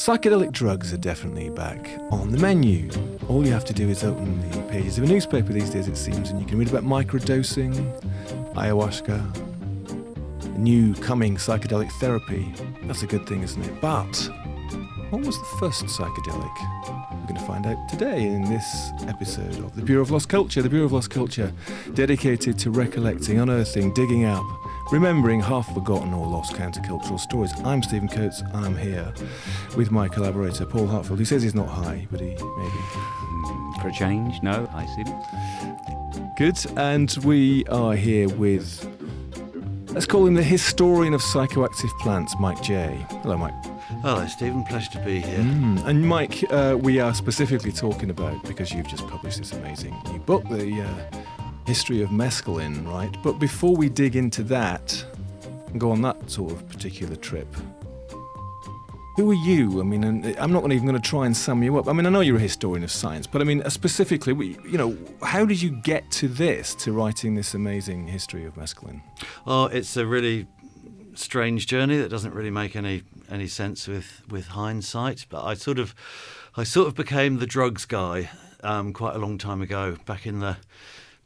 Psychedelic drugs are definitely back on the menu. All you have to do is open the pages of a newspaper these days, it seems, and you can read about microdosing, ayahuasca, new coming psychedelic therapy. That's a good thing, isn't it? But what was the first psychedelic? We're going to find out today in this episode of the Bureau of Lost Culture. The Bureau of Lost Culture, dedicated to recollecting, unearthing, digging up, remembering half forgotten or lost countercultural stories. I'm Stephen Coates, and I'm here with my collaborator Paul Hartfield. He says he's not high, but he maybe. Mm, For a change, no. Hi, Stephen. Good, and we are here with. Let's call him the historian of psychoactive plants, Mike Jay Hello, Mike. Hello, Stephen. Pleasure to be here. Mm, and Mike, uh, we are specifically talking about because you've just published this amazing new book, the uh, history of mescaline, right? But before we dig into that and go on that sort of particular trip, who are you? I mean, and I'm not even going to try and sum you up. I mean, I know you're a historian of science, but I mean, uh, specifically, you know, how did you get to this, to writing this amazing history of mescaline? Oh, it's a really strange journey that doesn't really make any any sense with with hindsight. But I sort of I sort of became the drugs guy um, quite a long time ago, back in the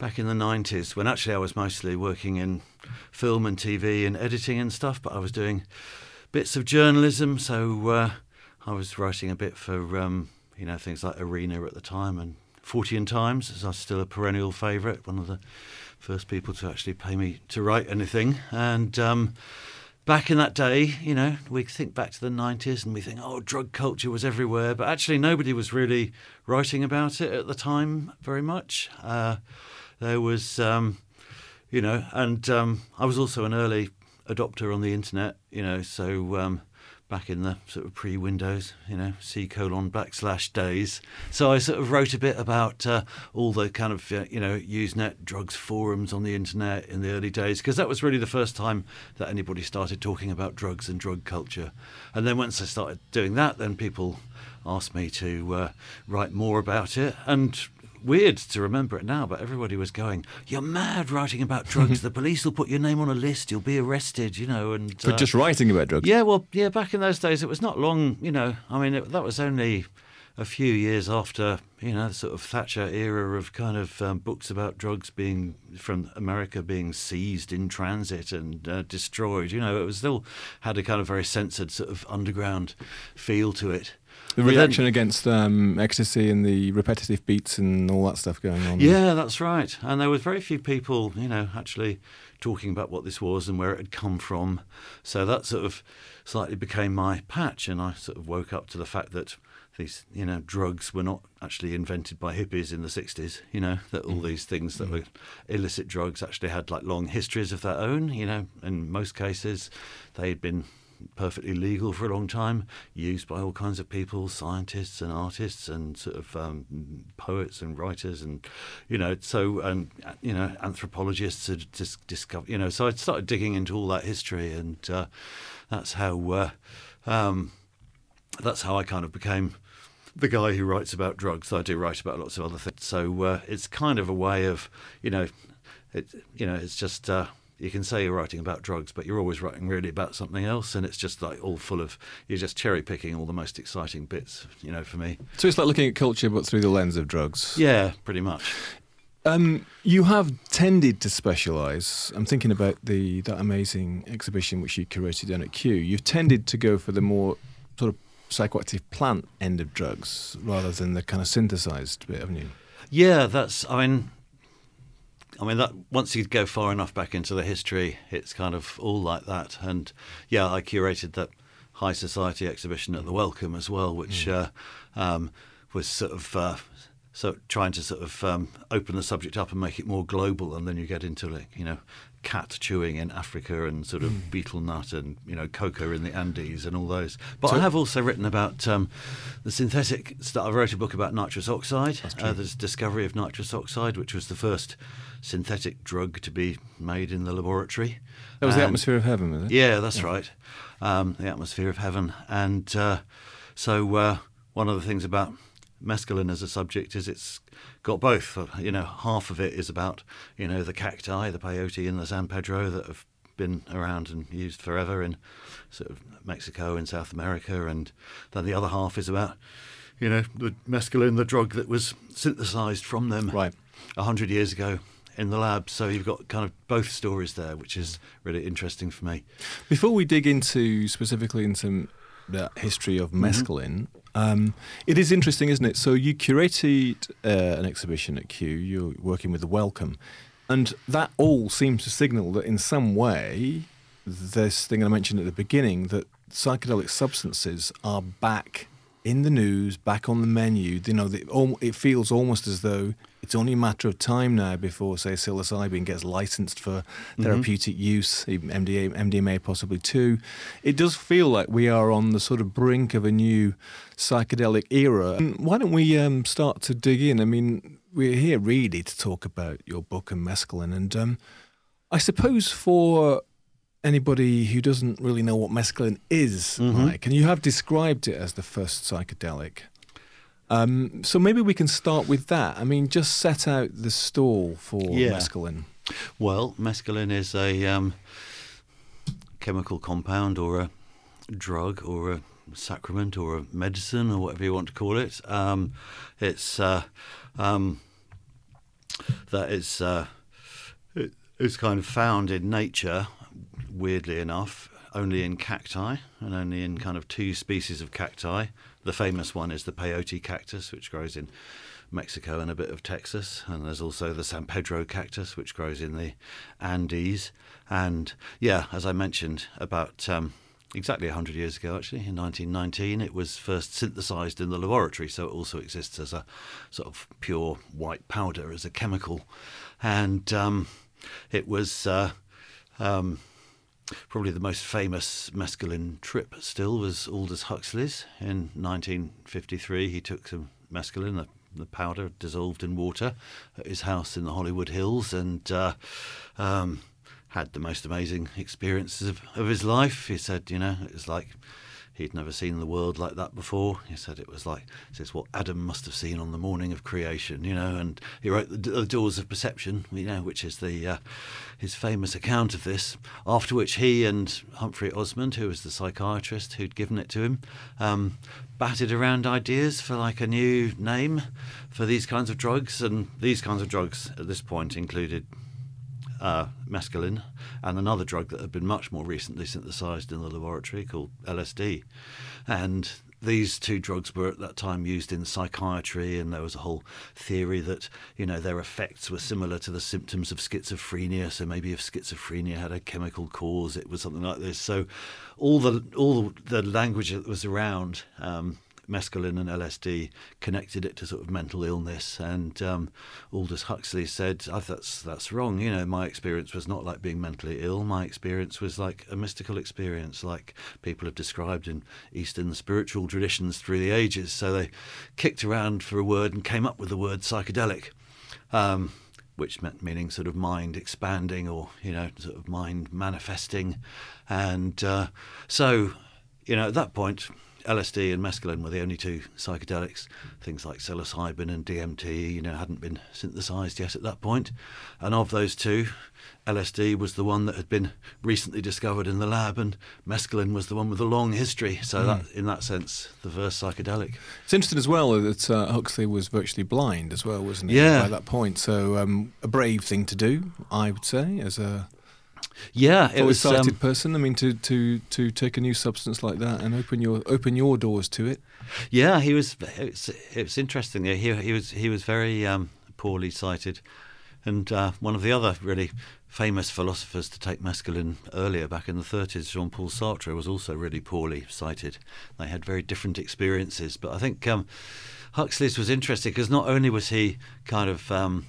back in the nineties, when actually I was mostly working in film and TV and editing and stuff. But I was doing bits of journalism, so uh, I was writing a bit for um, you know things like Arena at the time and Fortean Times, as I was still a perennial favourite, one of the first people to actually pay me to write anything. And um, back in that day, you know, we think back to the 90s and we think, oh, drug culture was everywhere. But actually, nobody was really writing about it at the time very much. Uh, there was, um, you know, and um, I was also an early adopter on the internet, you know, so. Um, Back in the sort of pre-Windows, you know, C colon backslash days. So I sort of wrote a bit about uh, all the kind of uh, you know Usenet drugs forums on the internet in the early days because that was really the first time that anybody started talking about drugs and drug culture. And then once I started doing that, then people asked me to uh, write more about it. And weird to remember it now, but everybody was going, "You're mad writing about drugs. the police will put your name on a list. You'll be arrested." You know, and For uh, just writing about drugs? yeah, well, yeah, back in those days, it was not long, you know. I mean, it, that was only a few years after, you know, the sort of Thatcher era of kind of um, books about drugs being from America being seized in transit and uh, destroyed. You know, it was still had a kind of very censored sort of underground feel to it. The But then- reaction against um, ecstasy and the repetitive beats and all that stuff going on. Yeah, that's right. And there was very few people, you know, actually talking about what this was and where it had come from. So that sort of slightly became my patch, and I sort of woke up to the fact that these, you know, drugs were not actually invented by hippies in the '60s. You know, that all these things that were illicit drugs actually had like long histories of their own. You know, in most cases, they'd been perfectly legal for a long time, used by all kinds of people, scientists and artists and sort of um, poets and writers and you know so and uh, you know anthropologists had dis- discovered you know so I started digging into all that history and uh, that's how uh, um, that's how I kind of became the guy who writes about drugs. I do write about lots of other things, so uh, it's kind of a way of you know it you know it's just. You can say you're writing about drugs, but you're always writing really about something else, and it's just like all full of you're just cherry picking all the most exciting bits, you know, for me. So it's like looking at culture, but through the lens of drugs. Yeah, pretty much. Um, you have tended to specialise. I'm thinking about the that amazing exhibition which you curated down at Kew. You've tended to go for the more sort of psychoactive plant end of drugs rather than the kind of synthesised bit, haven't you? Yeah, that's. I mean, I mean that once you go far enough back into the history, it's kind of all like that. And yeah, I curated that high society exhibition at the Wellcome as well, which uh, um, was sort of. Uh, so trying to sort of um, open the subject up and make it more global, and then you get into like you know khat chewing in Africa and sort of betel nut and you know cocoa in the Andes and all those. But So- I have also written about um, the synthetic stuff. I wrote a book about nitrous oxide. Uh, the discovery of nitrous oxide, which was the first synthetic drug to be made in the laboratory. That was the atmosphere of heaven, was it? yeah, that's right. Um, the atmosphere of heaven. And uh, so uh, one of the things about mescaline as a subject is it's got both. Uh, You know, half of it is about you know the cacti, the peyote and the San Pedro that have been around and used forever in sort of Mexico and South America, and then the other half is about you know the mescaline, the drug that was synthesized from them Right. a hundred years ago in the lab. So you've got kind of both stories there, which is really interesting for me. Before we dig into specifically into the history of mescaline, um, it is interesting, isn't it? So you curated uh, an exhibition at Kew. You're working with the Wellcome, and that all seems to signal that in some way, this thing I mentioned at the beginning, that psychedelic substances are back in the news, back on the menu. You know, it feels almost as though it's only a matter of time now before, say, psilocybin gets licensed for therapeutic use, MDA, MDMA possibly too. It does feel like we are on the sort of brink of a new psychedelic era. And why don't we um, start to dig in? I mean, we're here really to talk about your book and mescaline, and um, I suppose for anybody who doesn't really know what mescaline is, Mike, and you have described it as the first psychedelic. Um, so maybe we can start with that. I mean, just set out the stall for Yeah. mescaline. Well, mescaline is a um, chemical compound or a drug or a sacrament or a medicine or whatever you want to call it. Um, it's uh, um, that is uh, it, it's kind of found in nature, weirdly enough, only in cacti and only in kind of two species of cacti. The famous one is the peyote cactus, which grows in Mexico and a bit of Texas, and there's also the San Pedro cactus, which grows in the Andes. And yeah, as I mentioned, about um, exactly 100 years ago, actually, in 1919, it was first synthesized in the laboratory, so it also exists as a sort of pure white powder, as a chemical. And um, it was. Uh, um, Probably the most famous mescaline trip still was Aldous Huxley's in 1953. He took some mescaline, the, the powder dissolved in water, at his house in the Hollywood Hills and uh, um, had the most amazing experiences of, of his life. He said, you know, it was like he'd never seen the world like that before. He said it was like it's what Adam must have seen on the morning of creation, you know. And he wrote the, the Doors of Perception, you know, which is the uh, his famous account of this. After which he and Humphrey Osmond, who was the psychiatrist who'd given it to him, um, batted around ideas for like a new name for these kinds of drugs. And these kinds of drugs at this point included uh, mescaline and another drug that had been much more recently synthesized in the laboratory called LSD. And these two drugs were at that time used in psychiatry, and there was a whole theory that you know their effects were similar to the symptoms of schizophrenia. So maybe if schizophrenia had a chemical cause, it was something like this. So all the all the language that was around um, mescaline and LSD connected it to sort of mental illness. And um, Aldous Huxley said, oh, "That's that's wrong. You know, my experience was not like being mentally ill. My experience was like a mystical experience, like people have described in Eastern spiritual traditions through the ages." So they kicked around for a word and came up with the word psychedelic. Um, which meant meaning sort of mind expanding or you know sort of mind manifesting, and uh, so you know at that point LSD and mescaline were the only two psychedelics. Things like psilocybin and DMT, you know, hadn't been synthesized yet at that point. And of those two, LSD was the one that had been recently discovered in the lab, and mescaline was the one with a long history. So that, in that sense, the first psychedelic. It's interesting as well that uh, Huxley was virtually blind as well, wasn't he? Yeah. By that point, so um, a brave thing to do, I would say, as a Yeah, it was. sighted Um, person. I mean, to, to, to take a new substance like that and open your open your doors to it. Yeah, he was. It's it's interesting. Yeah, He he was he was very um, poorly sighted, and uh, one of the other really famous philosophers to take mescaline earlier, back in the 30s, Jean-Paul Sartre, was also really poorly sighted. They had very different experiences, but I think um, Huxley's was interesting because not only was he kind of um,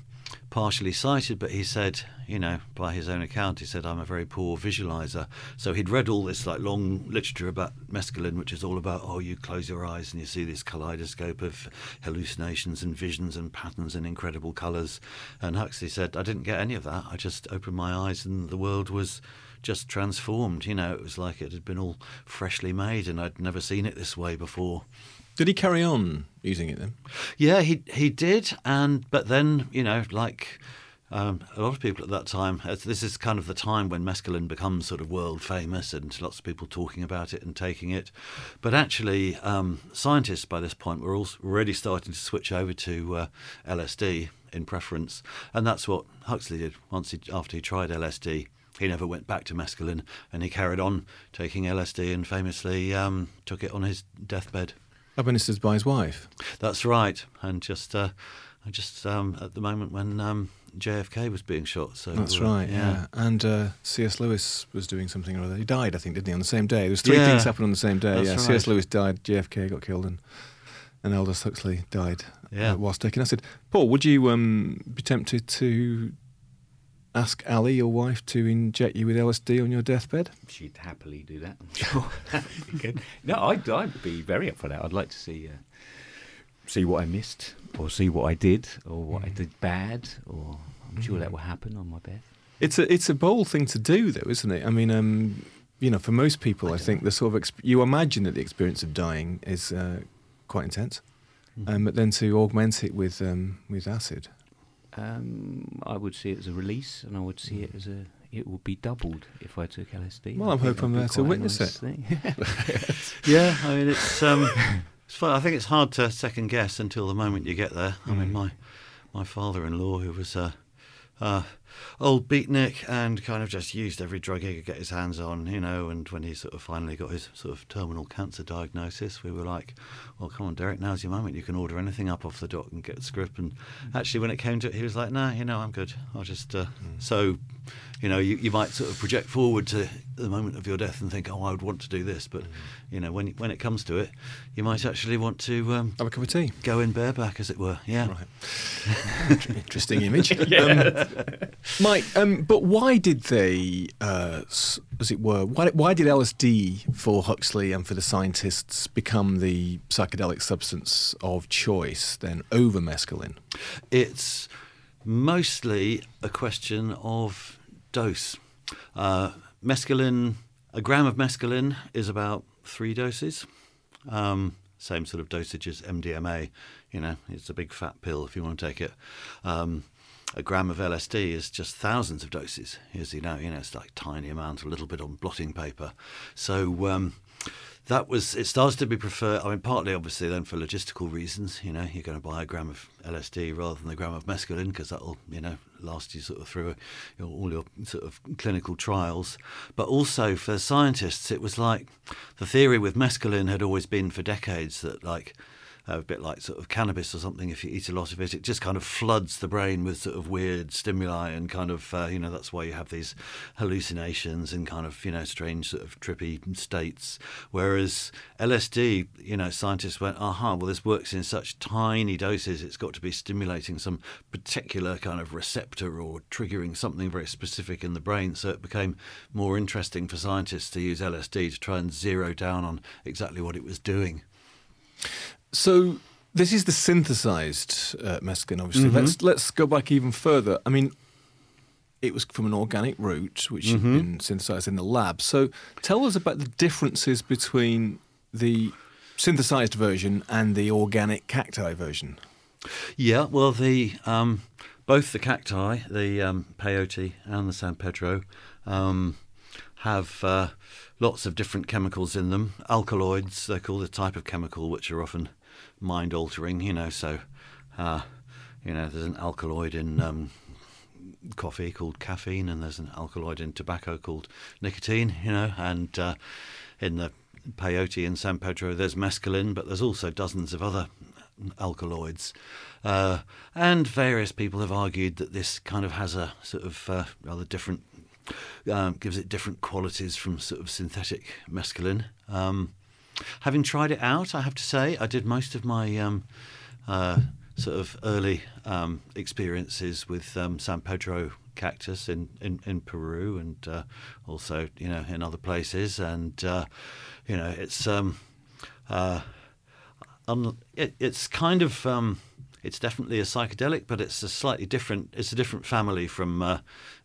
partially sighted, but he said, you know, by his own account, he said, I'm a very poor visualizer. So he'd read all this like long literature about mescaline, which is all about, oh, you close your eyes and you see this kaleidoscope of hallucinations and visions and patterns and incredible colours. And Huxley said, I didn't get any of that. I just opened my eyes and the world was just transformed. You know, it was like it had been all freshly made and I'd never seen it this way before. Did he carry on using it then? Yeah, he he did, and but then you know, like um, a lot of people at that time, this is kind of the time when mescaline becomes sort of world famous and lots of people talking about it and taking it. But actually, um, scientists by this point were already starting to switch over to uh, LSD in preference, and that's what Huxley did. Once he, after he tried LSD, he never went back to mescaline, and he carried on taking LSD and famously um, took it on his deathbed. Administered by his wife. That's right, and just uh, just um, at the moment when um, JFK was being shot. So that's uh, right. Yeah, yeah. and uh, C.S. Lewis was doing something or other. He died, I think, didn't he, on the same day? There was three yeah, things happened on the same day. Yeah, right. C.S. Lewis died, JFK got killed, and and Aldous Huxley died yeah. Uh, whilst taking acid. Paul, would you um, be tempted to ask Ali, your wife, to inject you with LSD on your deathbed? She'd happily do that. I'm sure. no, I'd, I'd be very up for that. I'd like to see uh, see what I missed, or see what I did, or what mm. I did bad, or I'm sure that mm. will happen on my bed. It's a it's a bold thing to do, though, isn't it? I mean, um, you know, for most people, I, I think know. the sort of exp- you imagine that the experience of dying is uh, quite intense, mm. um, but then to augment it with um, with acid. Um, I would see it as a release, and I would see it as a it would be doubled if I took LSD. Well, I am hoping I'm there to witness nice it. yeah, I mean it's um, it's fun. I think it's hard to second guess until the moment you get there. Mm. I mean, mm. my my father-in-law, who was a uh, old beatnik and kind of just used every drug he could get his hands on, you know. And when he sort of finally got his sort of terminal cancer diagnosis, we were like, "Well, come on, Derek, now's your moment. You can order anything up off the dock and get script." And actually, when it came to it, he was like, "Nah, you know, I'm good. I'll just." Uh, mm. So, you know, you, you might sort of project forward to the moment of your death and think, "Oh, I would want to do this," but mm. you know, when when it comes to it, you might actually want to um, have a cup of tea, go in bareback, as it were. Yeah, right. Interesting image. yeah. Um, Mike, um, but why did they, uh, as it were, why, why did LSD for Huxley and for the scientists become the psychedelic substance of choice then over mescaline? It's mostly a question of dose. Uh, mescaline, a gram of mescaline is about three doses. Um, same sort of dosage as MDMA. You know, it's a big fat pill if you want to take it. Um, a gram of LSD is just thousands of doses. As you know, you know, it's like tiny amount, a little bit on blotting paper. So um, that was it started to be preferred. I mean, partly obviously then for logistical reasons. You know, you're going to buy a gram of LSD rather than a gram of mescaline because that'll you know last you sort of through all your sort of clinical trials. But also for scientists, it was like the theory with mescaline had always been for decades that like a bit like sort of cannabis or something. If you eat a lot of it, it just kind of floods the brain with sort of weird stimuli and kind of uh, you know that's why you have these hallucinations and kind of you know strange sort of trippy states. Whereas LSD, you know, scientists went, aha, well this works in such tiny doses. It's got to be stimulating some particular kind of receptor or triggering something very specific in the brain. So it became more interesting for scientists to use LSD to try and zero down on exactly what it was doing. So this is the synthesized uh, mescaline. Obviously, mm-hmm. let's let's go back even further. I mean, it was from an organic root, which mm-hmm. had been synthesized in the lab. So tell us about the differences between the synthesized version and the organic cacti version. Yeah, well, the um, both the cacti, the um, peyote and the San Pedro, um, have uh, lots of different chemicals in them. Alkaloids, they're called a type of chemical which are often mind altering, you know. So, uh, you know, there's an alkaloid in um, coffee called caffeine, and there's an alkaloid in tobacco called nicotine, you know, and uh, in the peyote in San Pedro, there's mescaline, but there's also dozens of other alkaloids. Uh, and various people have argued that this kind of has a sort of uh, rather different, um, gives it different qualities from sort of synthetic mescaline. Um, Having tried it out, I have to say, I did most of my um, uh, sort of early um, experiences with um, San Pedro cactus in, in, in Peru and uh, also, you know, in other places. And, uh, you know, it's, um, uh, un- it, it's kind of, um, it's definitely a psychedelic, but it's a slightly different, it's a different family from uh,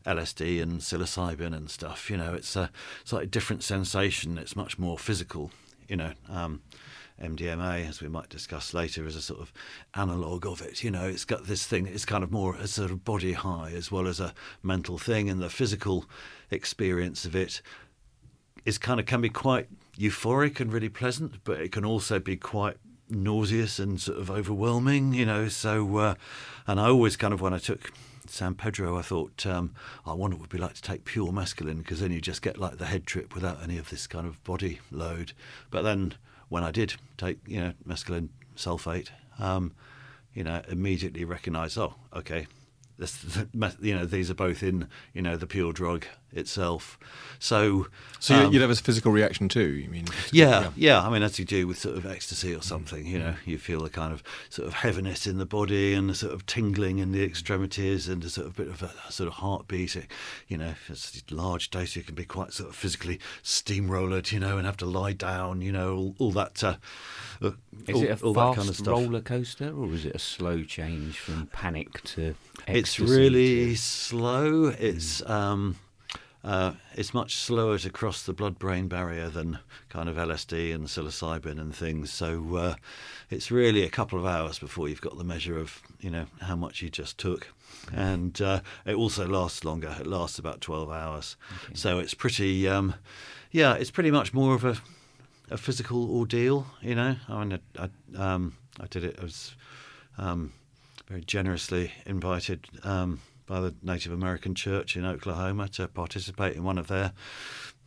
LSD and psilocybin and stuff. You know, it's a slightly different sensation. It's much more physical you know. Um, MDMA, as we might discuss later, is a sort of analogue of it. You know, it's got this thing, it's kind of more a sort of body high as well as a mental thing, and the physical experience of it is kind of can be quite euphoric and really pleasant, but it can also be quite nauseous and sort of overwhelming, you know. So, uh, and I always kind of when I took San Pedro, I thought, um, I wonder what it would be like to take pure mescaline because then you just get like the head trip without any of this kind of body load. But then when I did take, you know, mescaline sulfate, um, you know, immediately recognised, oh, okay, this, you know, these are both in, you know, the pure drug itself. So, so um, you'd have a physical reaction too. You mean? Yeah, yeah, yeah, I mean, as you do with sort of ecstasy or something, you know, you feel a kind of sort of heaviness in the body and a sort of tingling in the extremities and a sort of bit of a, a sort of heartbeat. You know, if it's a large dose, you can be quite sort of physically steamrollered, you know, and have to lie down, you know, all, all that. Uh, uh is all, it a fast kind of roller coaster or is it a slow change from panic to? It's really to... slow. It's. Um, uh, it's much slower to cross the blood-brain barrier than kind of LSD and psilocybin and things. So uh, it's really a couple of hours before you've got the measure of you know how much you just took, and uh, it also lasts longer. It lasts about twelve hours, okay. so it's pretty. Um, yeah, it's pretty much more of a a physical ordeal. You know, I mean, I, I, um, I did it. I was um, very generously invited um, by the Native American Church in Oklahoma to participate in one of their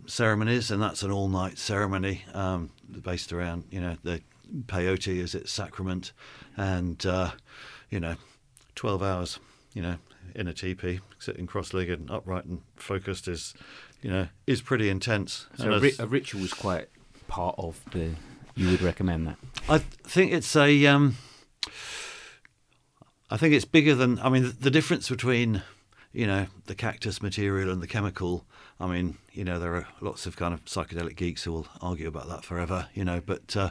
ceremonies, and that's an all-night ceremony um, based around you know the peyote as its sacrament, and uh, you know, twelve hours, you know, in a teepee, sitting cross-legged, and upright and focused is, you know, is pretty intense. So a, ri- a ritual is quite part of the. You would recommend that? I think it's a. Um, I think it's bigger than. I mean, the difference between you know the cactus material and the chemical. I mean, you know, there are lots of kind of psychedelic geeks who will argue about that forever. You know, but uh,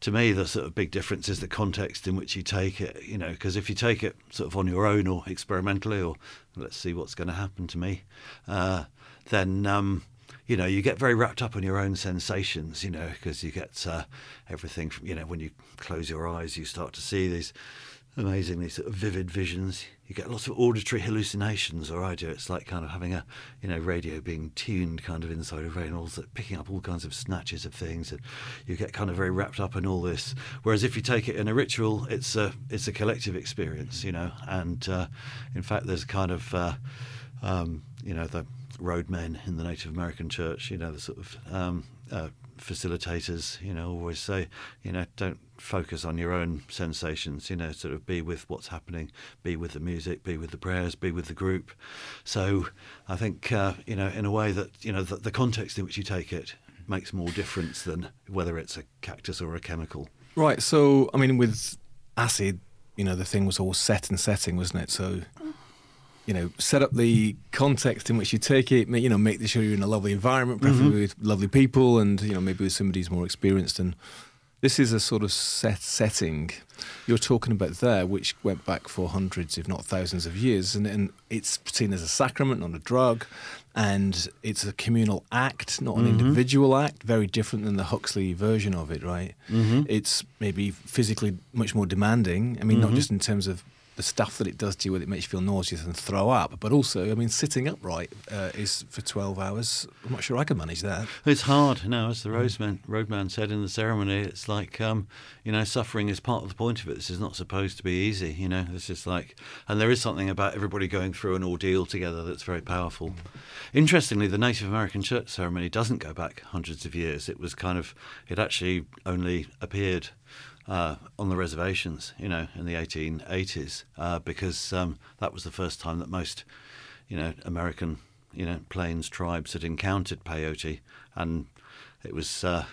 to me, the sort of big difference is the context in which you take it. You know, because if you take it sort of on your own or experimentally, or let's see what's going to happen to me, uh, then. Um, you know, you get very wrapped up in your own sensations, you know, because you get uh, everything from, you know, when you close your eyes, you start to see these amazingly sort of vivid visions. You get lots of auditory hallucinations, or I do. It's like kind of having a you know radio being tuned kind of inside of Reynolds, picking up all kinds of snatches of things, and you get kind of very wrapped up in all this. Whereas if you take it in a ritual, it's a it's a collective experience, you know. And uh, in fact, there's kind of uh, um, you know the roadmen in the Native American Church, you know, the sort of um, uh, facilitators, you know, always say, you know, don't focus on your own sensations, you know, sort of be with what's happening, be with the music, be with the prayers, be with the group. So I think, uh, you know, in a way that, you know, the, the context in which you take it makes more difference than whether it's a cactus or a chemical. Right. So, I mean, with acid, you know, the thing was all set and setting, wasn't it? So you know, set up the context in which you take it. You know, make sure you're in a lovely environment, preferably mm-hmm. with lovely people, and you know, maybe with somebody who's more experienced. And this is a sort of set setting you're talking about there, which went back for hundreds, if not thousands, of years, and, and it's seen as a sacrament, not a drug, and it's a communal act, not an mm-hmm. individual act. Very different than the Huxley version of it, right? Mm-hmm. It's maybe physically much more demanding. I mean, not mm-hmm. just in terms of the stuff that it does to you, it makes you feel nauseous and throw up. But also, I mean, sitting upright uh, is for 12 hours. I'm not sure I can manage that. It's hard. now, as the roadman, roadman said in the ceremony, it's like, um, you know, suffering is part of the point of it. This is not supposed to be easy, you know. It's just like, and there is something about everybody going through an ordeal together that's very powerful. Mm. Interestingly, the Native American church ceremony doesn't go back hundreds of years. It was kind of, it actually only appeared uh, on the reservations, you know, in the 1880s, uh, because um, that was the first time that most, you know, American, you know, plains tribes had encountered peyote, and it was. Uh,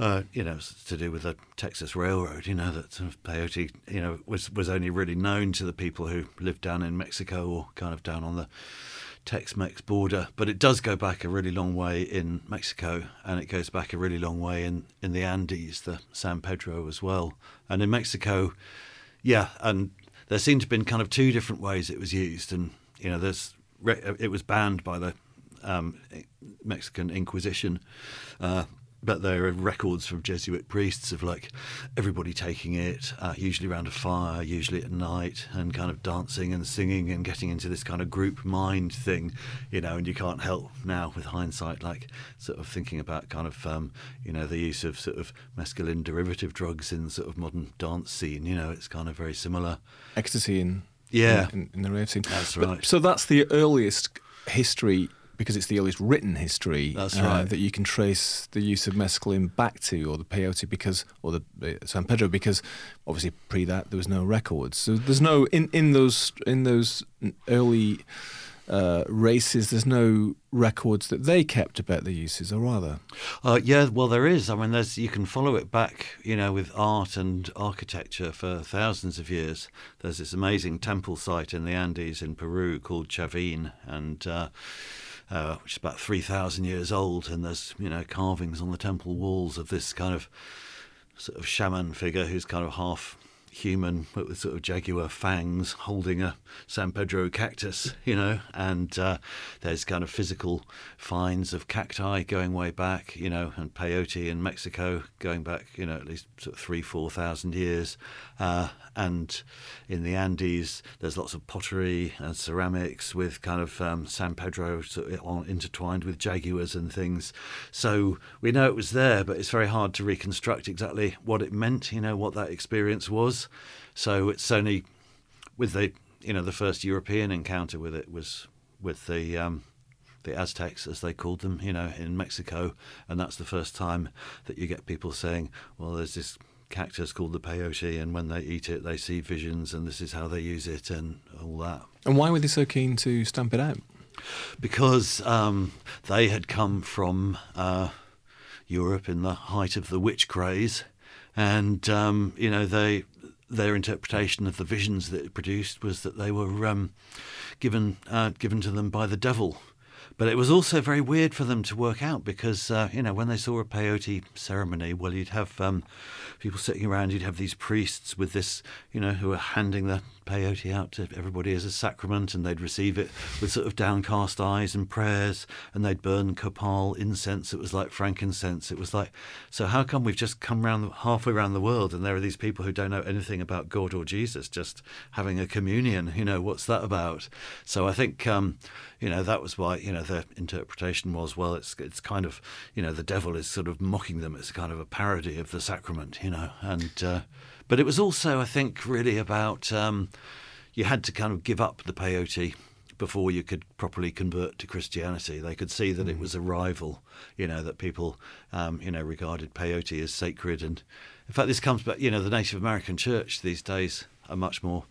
uh, you know, to do with the Texas Railroad, you know, that sort of peyote, you know, was, was only really known to the people who lived down in Mexico or kind of down on the Tex-Mex border, but it does go back a really long way in Mexico, and it goes back a really long way in in the Andes, the San Pedro as well. And in Mexico, yeah, and there seemed to have been kind of two different ways it was used, and you know, there's it was banned by the um, Mexican Inquisition. Uh, but there are records from Jesuit priests of like everybody taking it, uh, usually around a fire, usually at night, and kind of dancing and singing and getting into this kind of group mind thing, you know. And you can't help now, with hindsight, like sort of thinking about kind of um, you know the use of sort of mescaline derivative drugs in sort of modern dance scene. You know, it's kind of very similar. Ecstasy in Yeah. in, in the rave scene. That's But- right. so that's the earliest history because it's the earliest written history uh, right. that you can trace the use of mescaline back to, or the peyote because, or the uh, San Pedro because obviously pre that there was no records. So there's no in in those in those early uh, races. There's no records that they kept about the uses, or rather, Uh, yeah, well, there is. I mean, there's you can follow it back, you know, with art and architecture for thousands of years. There's this amazing temple site in the Andes in Peru called Chavin, and uh, uh, which is about three thousand years old. And there's you know carvings on the temple walls of this kind of sort of shaman figure who's kind of half human with sort of jaguar fangs holding a San Pedro cactus, you know, and uh, there's kind of physical finds of cacti going way back, you know, and peyote in Mexico going back, you know, at least sort of three, four thousand years. Uh, and in the Andes, there's lots of pottery and ceramics with kind of um, San Pedro sort of intertwined with jaguars and things. So we know it was there, but it's very hard to reconstruct exactly what it meant, you know, what that experience was. So it's only with the, you know, the first European encounter with it was with the. Um, the Aztecs, as they called them, you know, in Mexico, and that's the first time that you get people saying, "Well, there's this cactus called the peyote, and when they eat it, they see visions, and this is how they use it, and all that." and why were they so keen to stamp it out? because um, they had come from uh, Europe in the height of the witch craze, and um, you know they their interpretation of the visions that it produced was that they were um, given uh, given to them by the devil. But it was also very weird for them to work out because, uh, you know, when they saw a peyote ceremony, well, you'd have um, people sitting around, you'd have these priests with this, you know, who are handing the peyote out to everybody as a sacrament, and they'd receive it with sort of downcast eyes and prayers, and they'd burn copal incense. It was like frankincense. It was like, so how come we've just come round halfway around the world, and there are these people who don't know anything about God or Jesus just having a communion? You know, what's that about? So I think, um, you know, that was why, you know, their interpretation was, well, it's it's kind of, you know, the devil is sort of mocking them. It's kind of a parody of the sacrament, you know, and. Uh, but it was also, I think, really about um, you had to kind of give up the peyote before you could properly convert to Christianity. They could see that it was a rival, you know, that people, um, you know, regarded peyote as sacred. And in fact, this comes back, you know, the Native American Church these days are much more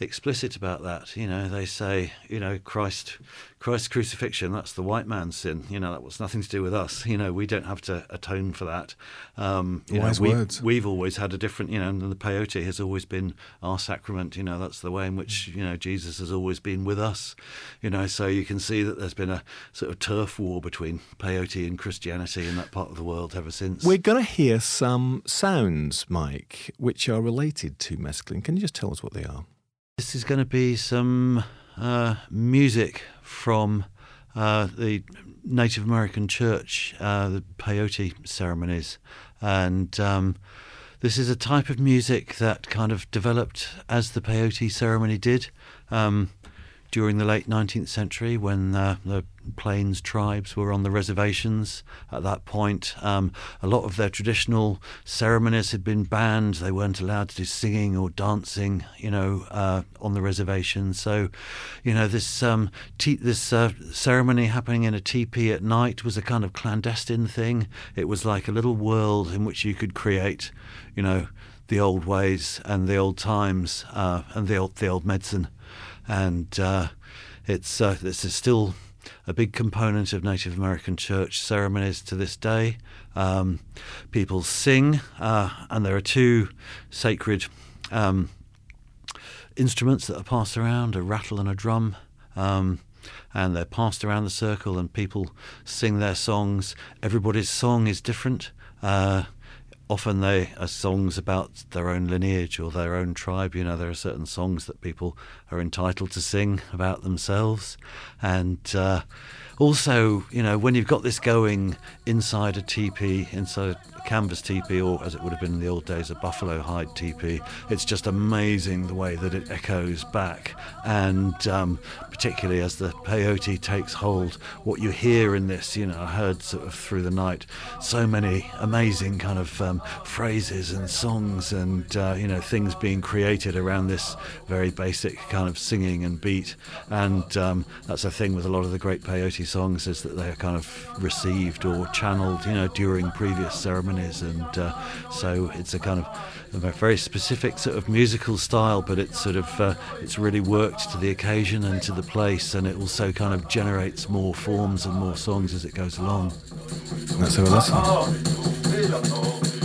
explicit about that. You know, they say, you know, Christ, Christ's crucifixion, that's the white man's sin. You know, that was nothing to do with us. You know, we don't have to atone for that. Um, you Wise know, we, words. We've always had a different, you know, and the peyote has always been our sacrament. You know, that's the way in which, you know, Jesus has always been with us. You know, so you can see that there's been a sort of turf war between peyote and Christianity in that part of the world ever since. We're going to hear some sounds, Mike, which are related to mescaline. Can you just tell us what they are? This is going to be some uh, music from uh, the Native American church, uh, the peyote ceremonies. And um, this is a type of music that kind of developed as the peyote ceremony did. Um, during the late 19th century, when uh, the Plains tribes were on the reservations, at that point, um, a lot of their traditional ceremonies had been banned. They weren't allowed to do singing or dancing, you know, uh, on the reservation. So, you know, this um, te- this uh, ceremony happening in a teepee at night was a kind of clandestine thing. It was like a little world in which you could create, you know, the old ways and the old times uh, and the old the old medicine and uh, it's uh, this is still a big component of Native American church ceremonies to this day. Um, people sing, uh, and there are two sacred um, instruments that are passed around: a rattle and a drum. Um, and they're passed around the circle, and people sing their songs. Everybody's song is different. Uh, often they are songs about their own lineage or their own tribe. You know, there are certain songs that people are entitled to sing about themselves, and uh, also, you know, when you've got this going inside a teepee, inside a canvas teepee, or as it would have been in the old days, a buffalo hide teepee, it's just amazing the way that it echoes back. And um, particularly as the peyote takes hold, what you hear in this, you know, I heard sort of through the night so many amazing kind of um, phrases and songs and, uh, you know, things being created around this very basic kind of singing and beat. And um, that's a thing with a lot of the great peyote songs is that they are kind of received or channeled, you know, during previous ceremonies, and uh, so it's a kind of a very specific sort of musical style, but it's sort of uh, it's really worked to the occasion and to the place, and it also kind of generates more forms and more songs as it goes along. Let's have a listen.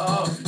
Oh.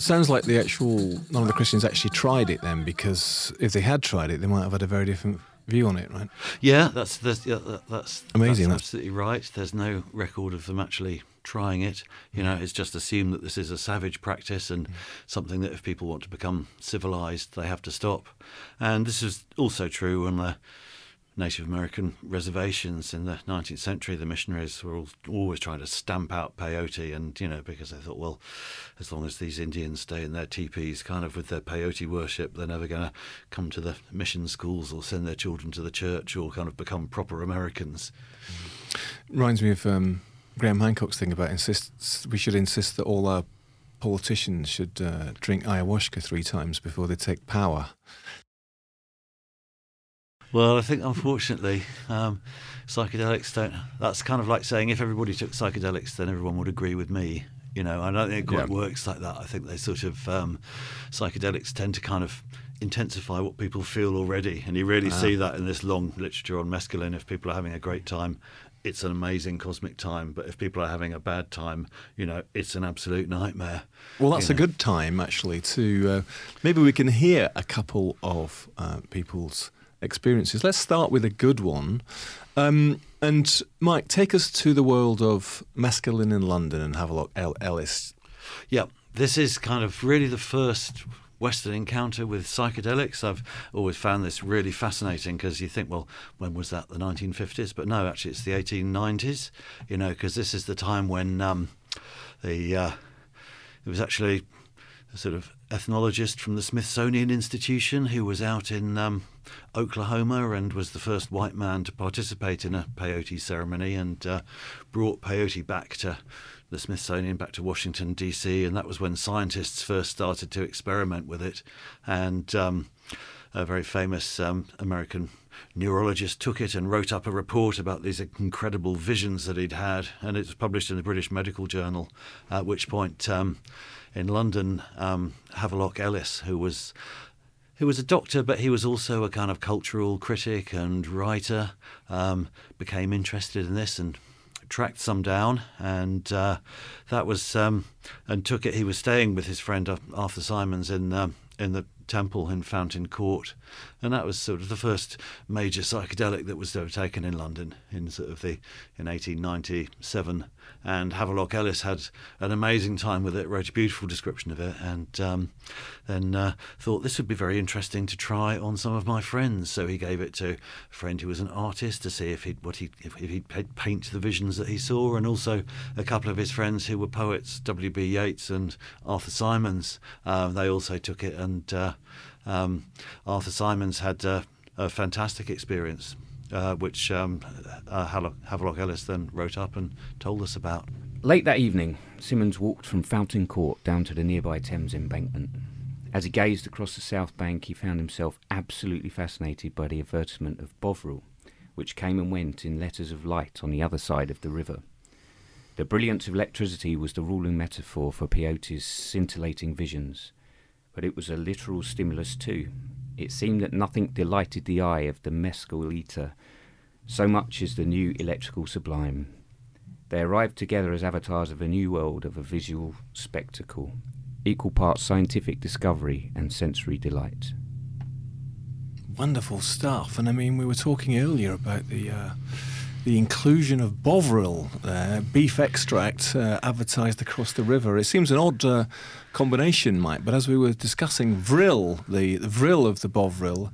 Sounds like the actual none of the Christians actually tried it then, because if they had tried it, they might have had a very different view on it, right? Yeah, that's that's yeah, that, that's Amazing, That's that's- absolutely right. There's no record of them actually trying it. You know, mm. it's just assumed that this is a savage practice and mm. something that if people want to become civilized, they have to stop. And this is also true on the Native American reservations in the 19th century. The missionaries were al- always trying to stamp out peyote, and you know, because they thought, well, as long as these Indians stay in their teepees, kind of with their peyote worship, they're never going to come to the mission schools or send their children to the church or kind of become proper Americans. Mm. Reminds me of um, Graham Hancock's thing about insists we should insist that all our politicians should uh, drink ayahuasca three times before they take power. Well, I think unfortunately, um, psychedelics don't. That's kind of like saying if everybody took psychedelics, then everyone would agree with me. You know, I don't think it quite Yeah. works like that. I think they sort of um, psychedelics tend to kind of intensify what people feel already, and you really see that in this long literature on mescaline. If people are having a great time, it's an amazing cosmic time. But if people are having a bad time, you know, it's an absolute nightmare. Well, that's you a good time actually to uh, maybe we can hear a couple of uh, people's experiences. Let's start with a good one. Um, and Mike, take us to the world of mescaline in London and have a look. El- Ellis. Yeah, this is kind of really the first Western encounter with psychedelics. I've always found this really fascinating because you think, well, when was that? The 1950s? But no, actually, it's the 1890s. You know, because this is the time when um, the uh, it was actually a sort of ethnologist from the Smithsonian Institution who was out in um, Oklahoma and was the first white man to participate in a peyote ceremony and uh, brought peyote back to the Smithsonian, back to Washington, D.C., and that was when scientists first started to experiment with it. And um, a very famous um, American neurologist took it and wrote up a report about these incredible visions that he'd had, and it was published in the British Medical Journal. At which point, um, in London, um, Havelock Ellis, who was who was a doctor, but he was also a kind of cultural critic and writer, um, became interested in this and tracked some down, and uh, that was um, and took it. He was staying with his friend Arthur Symons in um, in the temple in Fountain Court, and that was sort of the first major psychedelic that was taken in London in sort of the in 1897. And Havelock Ellis had an amazing time with it, wrote a beautiful description of it, and um, then uh, thought this would be very interesting to try on some of my friends. So he gave it to a friend who was an artist to see if he'd what he if, if he'd paint the visions that he saw, and also a couple of his friends who were poets, W. B. Yeats and Arthur Symons. Uh, they also took it and. Uh, um, Arthur Symons had uh, a fantastic experience, uh, which um, uh, Havelock Ellis then wrote up and told us about. Late that evening, Symons walked from Fountain Court down to the nearby Thames embankment. As he gazed across the south bank, he found himself absolutely fascinated by the advertisement of Bovril, which came and went in letters of light on the other side of the river. The brilliance of electricity was the ruling metaphor for Peyote's scintillating visions, but it was a literal stimulus too. It seemed that nothing delighted the eye of the mescal eater so much as the new electrical sublime. They arrived together as avatars of a new world of a visual spectacle, equal parts scientific discovery and sensory delight. Wonderful stuff. And I mean, we were talking earlier about the. Uh the inclusion of Bovril, uh, beef extract, uh, advertised across the river. It seems an odd uh, combination, Mike, but as we were discussing, Vril, the, the Vril of the Bovril,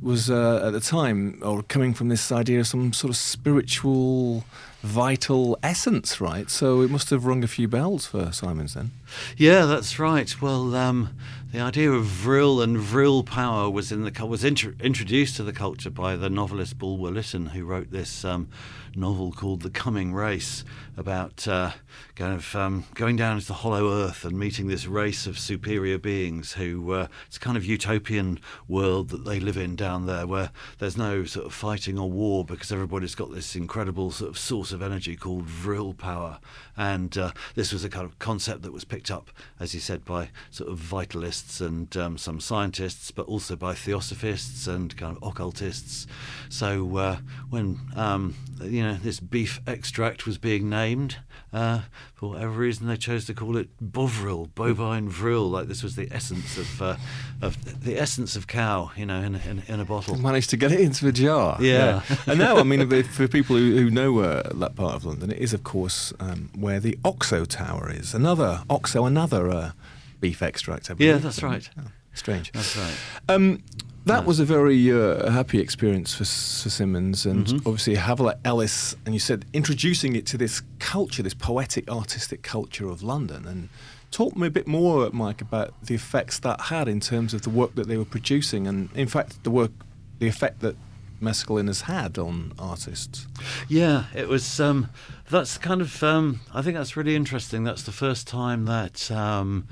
was uh, at the time, or coming from this idea of some sort of spiritual, vital essence, right? So it must have rung a few bells for Symons then. Yeah, that's right. Well, um, the idea of vril and vril power was in the was intro, introduced to the culture by the novelist Bulwer Lytton, who wrote this um, novel called The Coming Race about uh, kind of um, going down into the hollow earth and meeting this race of superior beings who uh, it's a kind of utopian world that they live in down there where there's no sort of fighting or war because everybody's got this incredible sort of source of energy called vril power. And uh, this was a kind of concept that was picked up as he said by sort of vitalists and um, some scientists but also by theosophists and kind of occultists. So uh, when um, you know this beef extract was being named. Uh, for whatever reason, they chose to call it bovril, bovine vril, like this was the essence of uh, of the essence of cow, you know, in, in, in a bottle. Managed to get it into a jar. Yeah, yeah. and now, I mean, for people who, who know uh, that part of London, it is, of course, um, where the Oxo Tower is. Another Oxo, another uh, beef extract. Yeah, that's right. Oh, strange. That's right. Um, that was a very uh, happy experience for, for Symons and mm-hmm. obviously Havelock Ellis. And you said introducing it to this culture, this poetic, artistic culture of London. And talk me a bit more, Mike, about the effects that had in terms of the work that they were producing, and in fact, the work, the effect that mescaline has had on artists. Yeah, it was. Um, that's kind of. Um, I think that's really interesting. That's the first time that. Um,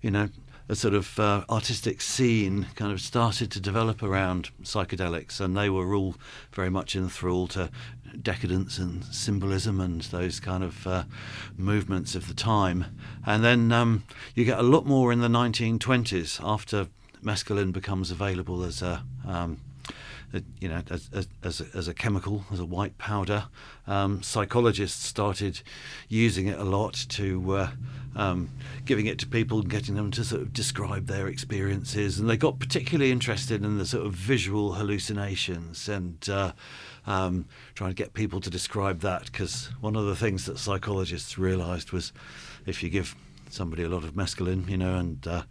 you know, a sort of uh, artistic scene kind of started to develop around psychedelics, and they were all very much enthralled to decadence and symbolism and those kind of uh, movements of the time. And then um, you get a lot more in the 1920s after mescaline becomes available as a um, you know, as, as, as a chemical, as a white powder. Um, psychologists started using it a lot to uh, um, giving it to people and getting them to sort of describe their experiences. And they got particularly interested in the sort of visual hallucinations and uh, um, trying to get people to describe that. Because one of the things that psychologists realised was if you give somebody a lot of mescaline, you know, and uh,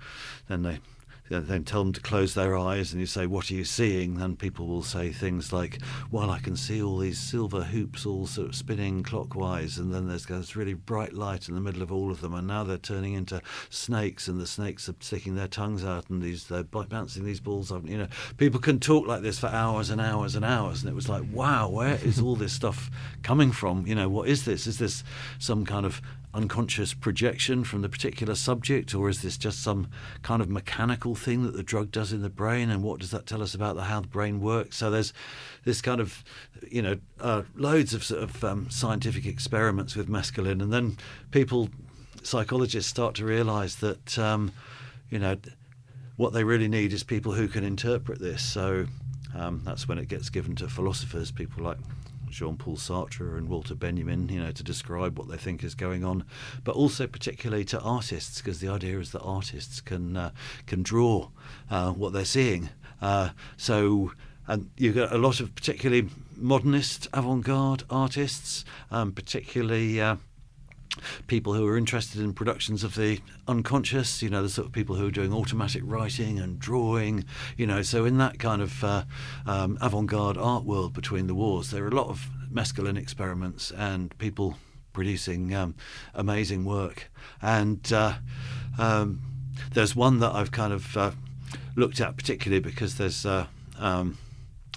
then they then tell them to close their eyes and you say, What are you seeing? And people will say things like, Well, I can see all these silver hoops all sort of spinning clockwise, and then there's this really bright light in the middle of all of them, and now they're turning into snakes, and the snakes are sticking their tongues out, and these they're bouncing these balls up. You know, people can talk like this for hours and hours and hours, and it was like, Wow, where is all this stuff coming from? You know, what is this? Is this some kind of unconscious projection from the particular subject, or is this just some kind of mechanical thing that the drug does in the brain? And what does that tell us about the, how the brain works? So there's this kind of, you know, uh, loads of sort of um, scientific experiments with mescaline, and then people, psychologists, start to realise that, um, you know, what they really need is people who can interpret this. So um, that's when it gets given to philosophers, people like Jean-Paul Sartre and Walter Benjamin, you know, to describe what they think is going on, but also particularly to artists, because the idea is that artists can uh, can draw uh, what they're seeing. Uh, so and you've got a lot of particularly modernist avant-garde artists, um, particularly uh, people who are interested in productions of the unconscious, you know, the sort of people who are doing automatic writing and drawing, you know. So, in that kind of uh, um, avant garde art world between the wars, there are a lot of mescaline experiments and people producing um, amazing work. And uh, um, there's one that I've kind of uh, looked at particularly because there's uh, um,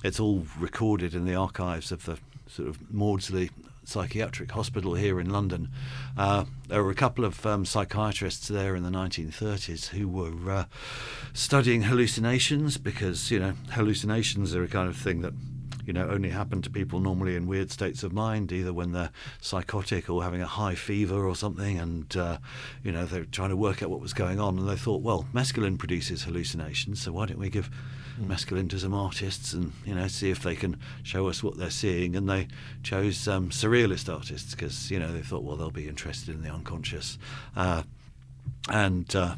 it's all recorded in the archives of the sort of Maudsley psychiatric hospital here in London. Uh, there were a couple of um, psychiatrists there in the 1930s who were uh, studying hallucinations because, you know, hallucinations are a kind of thing that you know, only happen to people normally in weird states of mind, either when they're psychotic or having a high fever or something, and uh, you know they're trying to work out what was going on, and they thought, well, mescaline produces hallucinations, so why don't we give to some artists and you know see if they can show us what they're seeing? And they chose um, surrealist artists because you know they thought, well, they'll be interested in the unconscious, uh, and uh,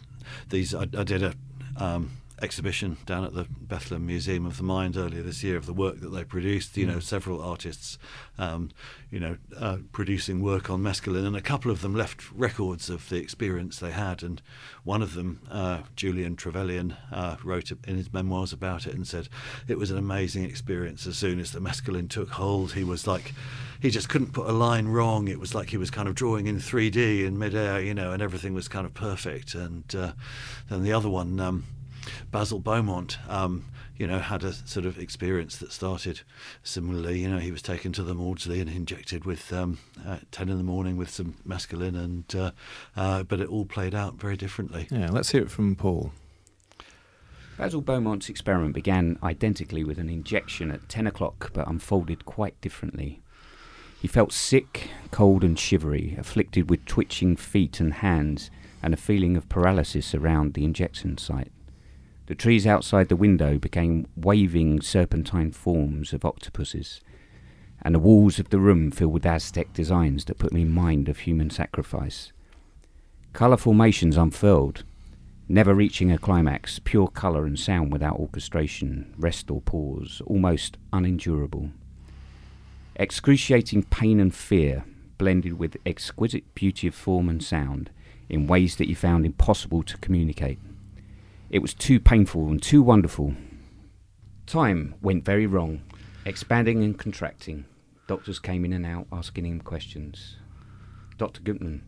these I, I did a um, exhibition down at the Bethlem Museum of the Mind earlier this year of the work that they produced. You know, mm. several artists, um, you know, uh, producing work on mescaline, and a couple of them left records of the experience they had. And one of them, uh, Julian Trevelyan, uh, wrote in his memoirs about it and said it was an amazing experience. As soon as the mescaline took hold, he was like. He just couldn't put a line wrong. It was like he was kind of drawing in 3D in midair, you know, and everything was kind of perfect. And uh, then the other one, um, Basil Beaumont, um, you know, had a sort of experience that started similarly. You know, he was taken to the Maudsley and injected with um, at ten in the morning with some mescaline, and uh, uh, but it all played out very differently. Yeah, let's hear it from Paul. Basil Beaumont's experiment began identically with an injection at 10 o'clock, but unfolded quite differently. He felt sick, cold, and shivery, afflicted with twitching feet and hands, and a feeling of paralysis around the injection site. The trees outside the window became waving serpentine forms of octopuses, and the walls of the room filled with Aztec designs that put me in mind of human sacrifice. Colour formations unfurled, never reaching a climax, pure colour and sound without orchestration, rest or pause, almost unendurable. Excruciating pain and fear blended with exquisite beauty of form and sound in ways that you found impossible to communicate. It was too painful and too wonderful. Time went very wrong, expanding and contracting. Doctors came in and out asking him questions. Dr. Guttmann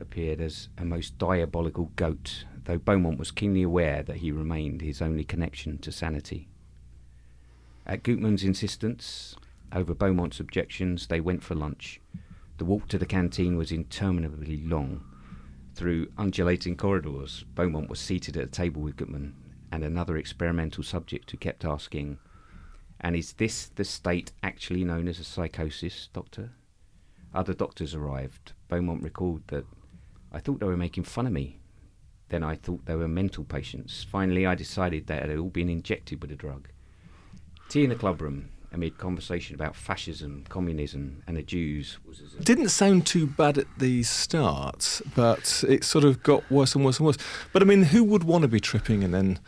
appeared as a most diabolical goat, though Beaumont was keenly aware that he remained his only connection to sanity. At Guttmann's insistence, over Beaumont's objections, they went for lunch. The walk to the canteen was interminably long, through undulating corridors, Beaumont was seated at a table with Guttmann and another experimental subject who kept asking, And is this the state actually known as a psychosis, Doctor? Other doctors arrived. Beaumont recalled that I thought they were making fun of me. Then I thought they were mental patients. Finally, I decided they had all been injected with a drug. Tea in the clubroom amid conversation about fascism, communism, and the Jews. Didn't sound too bad at the start, but it sort of got worse and worse and worse. But I mean, who would want to be tripping and then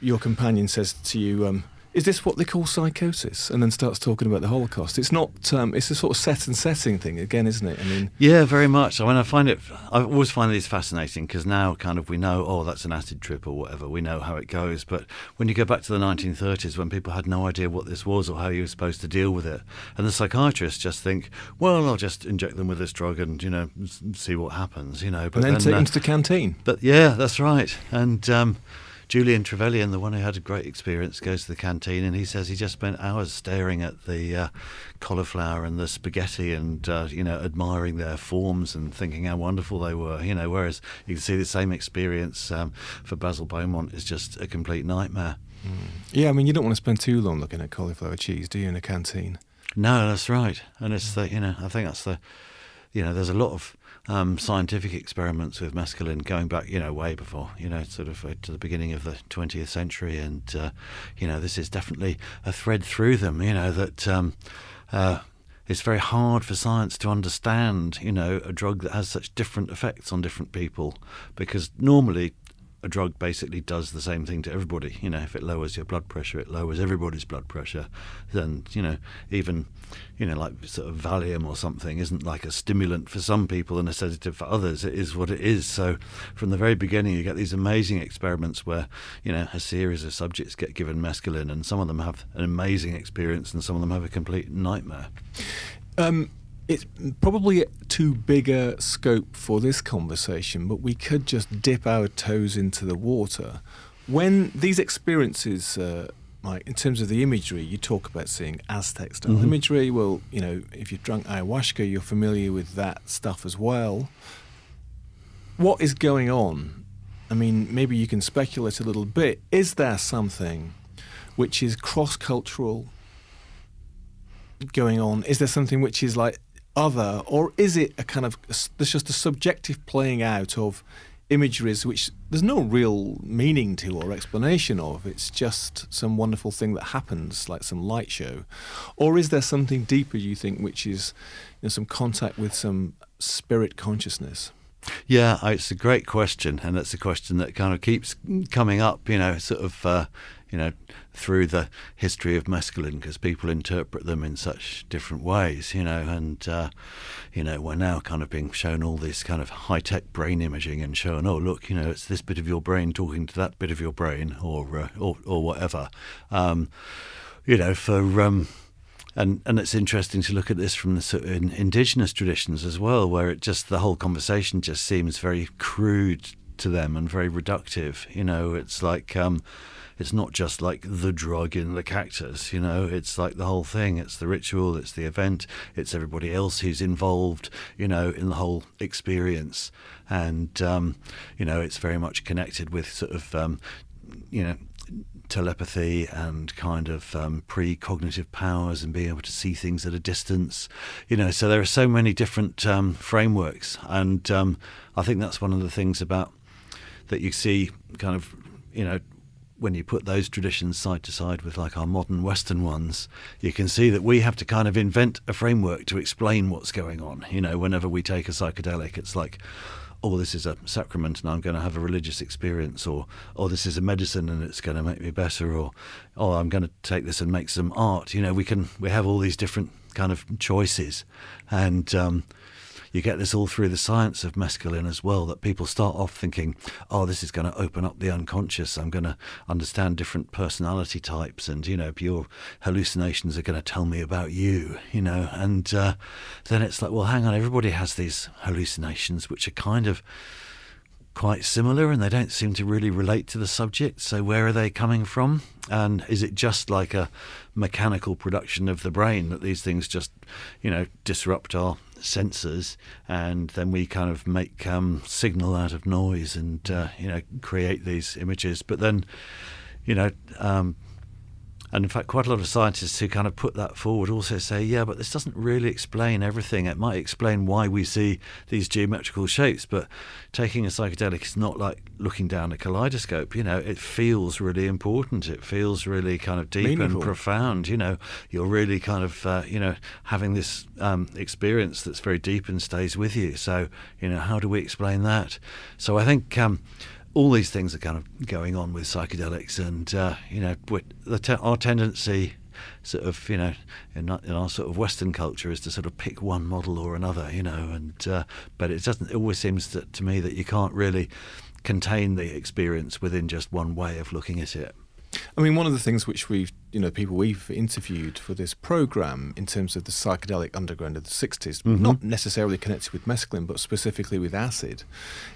your companion says to you, um, is this what they call psychosis? And then starts talking about the Holocaust. It's not. Um, it's a sort of set and setting thing again, isn't it? I mean, yeah, very much. I mean, I find it. I always find these fascinating because now, kind of, we know. Oh, that's an acid trip or whatever. We know how it goes. But when you go back to the 1930s, when people had no idea what this was or how you were supposed to deal with it, and the psychiatrists just think, well, I'll just inject them with this drug and you know see what happens. You know, but and then, then take uh, them to the canteen. But yeah, that's right. And um, Julian Trevelyan, the one who had a great experience, goes to the canteen and he says he just spent hours staring at the uh, cauliflower and the spaghetti and uh, you know admiring their forms and thinking how wonderful they were. You know, whereas you can see the same experience um, for Basil Beaumont is just a complete nightmare. Mm. Yeah, I mean you don't want to spend too long looking at cauliflower cheese, do you, in a canteen? No, that's right, and it's the you know I think that's the you know there's a lot of um, scientific experiments with mescaline going back, you know, way before, you know, sort of uh, to the beginning of the 20th century. And, uh, you know, this is definitely a thread through them, you know, that um, uh, it's very hard for science to understand, you know, a drug that has such different effects on different people because normally a drug basically does the same thing to everybody. You know, if it lowers your blood pressure, it lowers everybody's blood pressure. Then, you know, even, you know, like sort of Valium or something isn't like a stimulant for some people and a sedative for others. It is what it is. So from the very beginning, you get these amazing experiments where, you know, a series of subjects get given mescaline and some of them have an amazing experience and some of them have a complete nightmare. Um, it's probably too big a scope for this conversation, but we could just dip our toes into the water. When these experiences, uh, like in terms of the imagery, you talk about seeing Aztec style mm-hmm. imagery. Well, you know, if you've drunk ayahuasca, you're familiar with that stuff as well. What is going on? I mean, maybe you can speculate a little bit. Is there something which is cross cultural going on? Is there something which is like other, or is it a kind of there's just a subjective playing out of imageries which there's no real meaning to or explanation of? It's just some wonderful thing that happens, like some light show, or is there something deeper you think, which is you know, some contact with some spirit consciousness? Yeah, it's a great question, and it's a question that kind of keeps coming up. You know, sort of. Uh, you know, through the history of mescaline because people interpret them in such different ways, you know, and, uh, you know, we're now kind of being shown all this kind of high tech brain imaging and showing, oh, look, you know, it's this bit of your brain talking to that bit of your brain or, uh, or, or whatever. Um, you know, for, um, and and it's interesting to look at this from the sort of indigenous traditions as well, where it just the whole conversation just seems very crude to them and very reductive. You know, it's like um, it's not just like the drug in the cactus, you know, it's like the whole thing. It's the ritual, it's the event, it's everybody else who's involved, you know, in the whole experience. And, um, you know, it's very much connected with sort of, um, you know, telepathy and kind of um, precognitive powers and being able to see things at a distance. You know, so there are so many different um, frameworks, and um, I think that's one of the things about that you see kind of you know when you put those traditions side to side with like our modern Western ones, you can see that we have to kind of invent a framework to explain what's going on. You know, whenever we take a psychedelic, it's like, oh, this is a sacrament and I'm going to have a religious experience, or oh, this is a medicine and it's going to make me better, or oh, I'm going to take this and make some art. You know, we can we have all these different kind of choices, and um, you get this all through the science of mescaline as well that people start off thinking, oh, this is going to open up the unconscious. I'm going to understand different personality types, and you know, your hallucinations are going to tell me about you, you know. And uh, then it's like, well, hang on, everybody has these hallucinations which are kind of quite similar and they don't seem to really relate to the subject. So, where are they coming from? And is it just like a mechanical production of the brain that these things just, you know, disrupt our sensors, and then we kind of make um, signal out of noise and uh, you know create these images. But then, you know, um, and in fact, quite a lot of scientists who kind of put that forward also say, yeah, but this doesn't really explain everything. It might explain why we see these geometrical shapes, but taking a psychedelic is not like looking down a kaleidoscope. You know, it feels really important. It feels really kind of deep Meaningful. and profound. You know, you're really kind of, uh, you know, having this um, experience that's very deep and stays with you. So, you know, how do we explain that? So I think. Um, all these things are kind of going on with psychedelics, and uh, you know, te- our tendency, sort of, you know, in, in, our sort of Western culture, is to sort of pick one model or another, you know, and uh, but it doesn't. It always seems to, to me that you can't really contain the experience within just one way of looking at it. I mean, one of the things which we've, you know, people we've interviewed for this program in terms of the psychedelic underground of the 60s, mm-hmm. not necessarily connected with mescaline, but specifically with acid,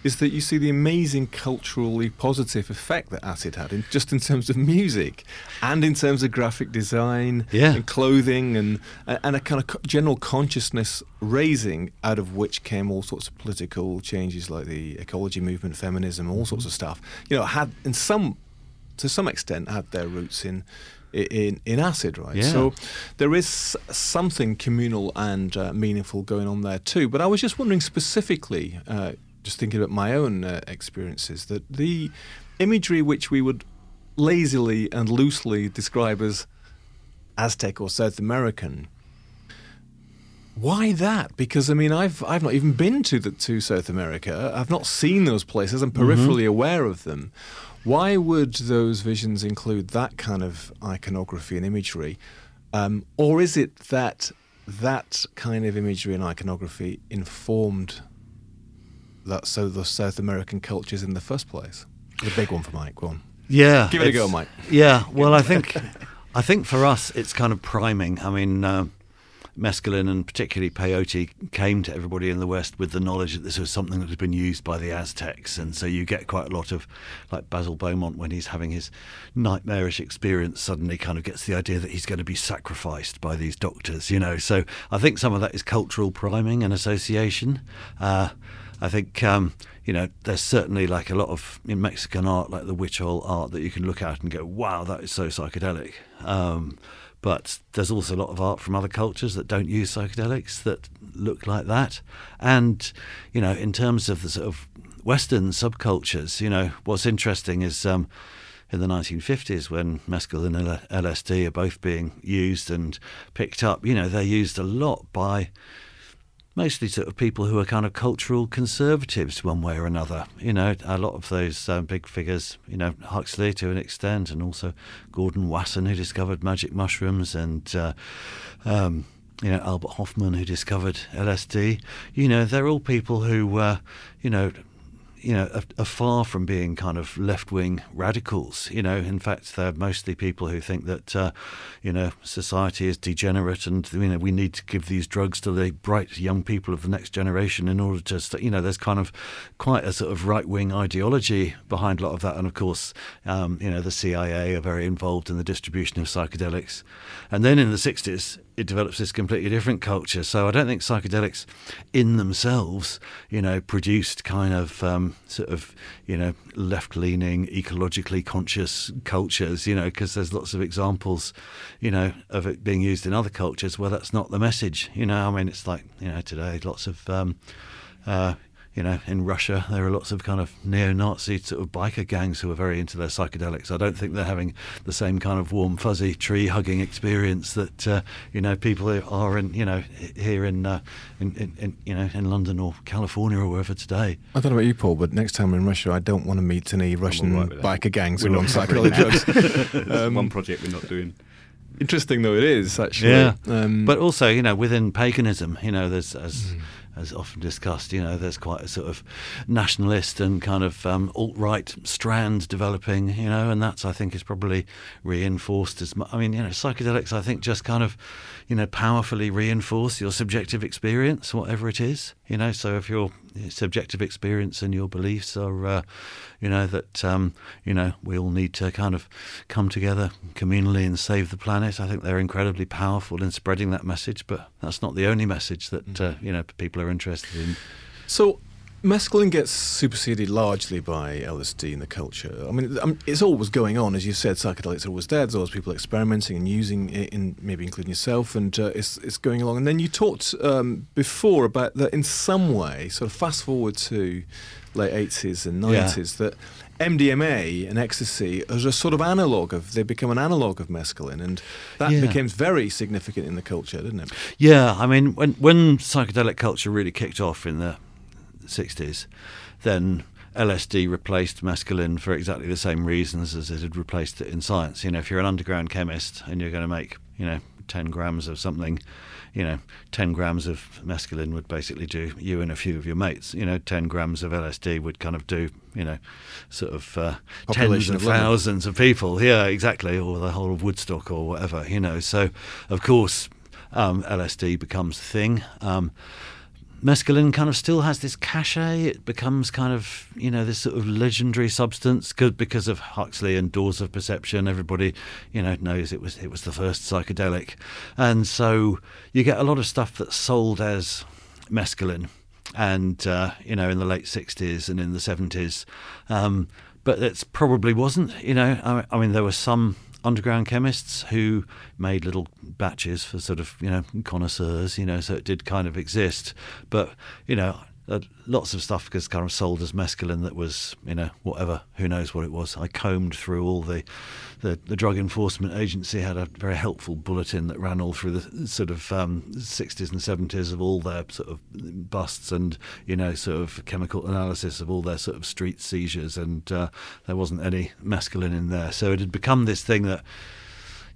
is that you see the amazing culturally positive effect that acid had, in, just in terms of music and in terms of graphic design yeah. and clothing and, and a kind of general consciousness raising out of which came all sorts of political changes like the ecology movement, feminism, all mm-hmm. sorts of stuff. You know, had in some to some extent had their roots in in in acid, right? Yeah. So there is something communal and uh, meaningful going on there too. But I was just wondering specifically, uh, just thinking about my own uh, experiences, that the imagery which we would lazily and loosely describe as Aztec or South American Why that? Because I mean, I've I've not even been to the to South America. I've not seen those places. I'm peripherally aware of them. Why would those visions include that kind of iconography and imagery, um, or is it that that kind of imagery and iconography informed that so the South American cultures in the first place? The big one for Mike. Go on. Yeah, Give it a go, Mike. Yeah, well, I think I think for us it's kind of priming. I mean, uh, mescaline and particularly peyote came to everybody in the West with the knowledge that this was something that had been used by the Aztecs, and so you get quite a lot of like Basil Beaumont when he's having his nightmarish experience. Suddenly, kind of gets the idea that he's going to be sacrificed by these doctors. You know, so I think some of that is cultural priming and association. Uh, I think um, you know there's certainly like a lot of in Mexican art, like the Huichol art, that you can look at and go, "Wow, that is so psychedelic." Um, but there's also a lot of art from other cultures that don't use psychedelics that look like that. And you know, in terms of the sort of Western subcultures, you know, what's interesting is. Um, in the 1950s, when mescaline and LSD are both being used and picked up, you know, they're used a lot by mostly sort of people who are kind of cultural conservatives one way or another. You know, a lot of those um, big figures, you know, Huxley to an extent, and also Gordon Wasson, who discovered magic mushrooms, and uh, um, you know Albert Hofmann, who discovered LSD. You know, they're all people who, uh, you know. You know, are, far from being kind of left-wing radicals. You know, in fact, they're mostly people who think that, uh, you know, society is degenerate, and you know we need to give these drugs to the bright young people of the next generation in order to, st- you know, there's kind of quite a sort of right-wing ideology behind a lot of that, and of course, um, you know, the CIA are very involved in the distribution of psychedelics, and then in the '60s it develops this completely different culture. So I don't think psychedelics in themselves, you know, produced kind of um, sort of, you know, left leaning, ecologically conscious cultures, you know, because there's lots of examples, you know, of it being used in other cultures where that's not the message. You know, I mean, it's like, you know, today lots of, um, uh, you know, in Russia, there are lots of kind of neo-Nazi sort of biker gangs who are very into their psychedelics. I don't think they're having the same kind of warm, fuzzy tree-hugging experience that uh, you know people are in, you know, here in, uh, in, in, in, you know, in London or California or wherever today. I don't know about you, Paul, but next time I'm in Russia, I don't want to meet any Russian all right that. biker gangs We're who are on not psychedelic drugs. Um, one project we're not doing. Interesting though it is actually. Yeah, Um, but also, you know, within paganism, you know, there's as as often discussed, you know, there's quite a sort of nationalist and kind of um, alt right strand developing, you know, and that's I think is probably reinforced as much. I mean, you know, psychedelics I think just kind of, you know, powerfully reinforce your subjective experience, whatever it is, you know. So if your subjective experience and your beliefs are, uh, you know, that um, you know we all need to kind of come together communally and save the planet. I think they're incredibly powerful in spreading that message, but that's not the only message that uh, you know people are interested in. So, mescaline gets superseded largely by LSD in the culture. I mean, um, it's always going on, as you said. Psychedelics are always there. There's always people experimenting and using it, in maybe including yourself, and uh, it's it's going along. And then you talked um, before about that in some way. Sort of fast forward to late eighties and Yeah. nineties that. MDMA and ecstasy as a sort of analog of they become an analog of mescaline, and that Yeah. became very significant in the culture, didn't it? Yeah, I mean, when when psychedelic culture really kicked off in the '60s, then LSD replaced mescaline for exactly the same reasons as it had replaced it in science. You know, if you're an underground chemist and you're going to make, you know, 10 grams of something, you know, 10 grams of mescaline would basically do you and a few of your mates. You know, 10 grams of LSD would kind of do, you know, sort of uh, tens of of thousands of people. Yeah, exactly. Or the whole of Woodstock or whatever, you know. So, of course, um, LSD becomes the thing. Um, mescaline kind of still has this cachet. It becomes kind of you know this sort of legendary substance good because of Huxley and Doors of Perception. Everybody you know knows it was it was the first psychedelic, and so you get a lot of stuff that's sold as mescaline, and uh, you know in the late '60s and in the '70s, um, but it probably wasn't. You know, I, I mean there were some underground chemists who made little batches for sort of you know connoisseurs you know so it did kind of exist. But you know lots of stuff was kind of sold as mescaline that was, you know, whatever, who knows what it was. I combed through all the, the, the Drug Enforcement Agency had a very helpful bulletin that ran all through the sort of um, 60s and 70s of all their sort of busts and, you know, sort of chemical analysis of all their sort of street seizures, and uh, there wasn't any mescaline in there. So it had become this thing that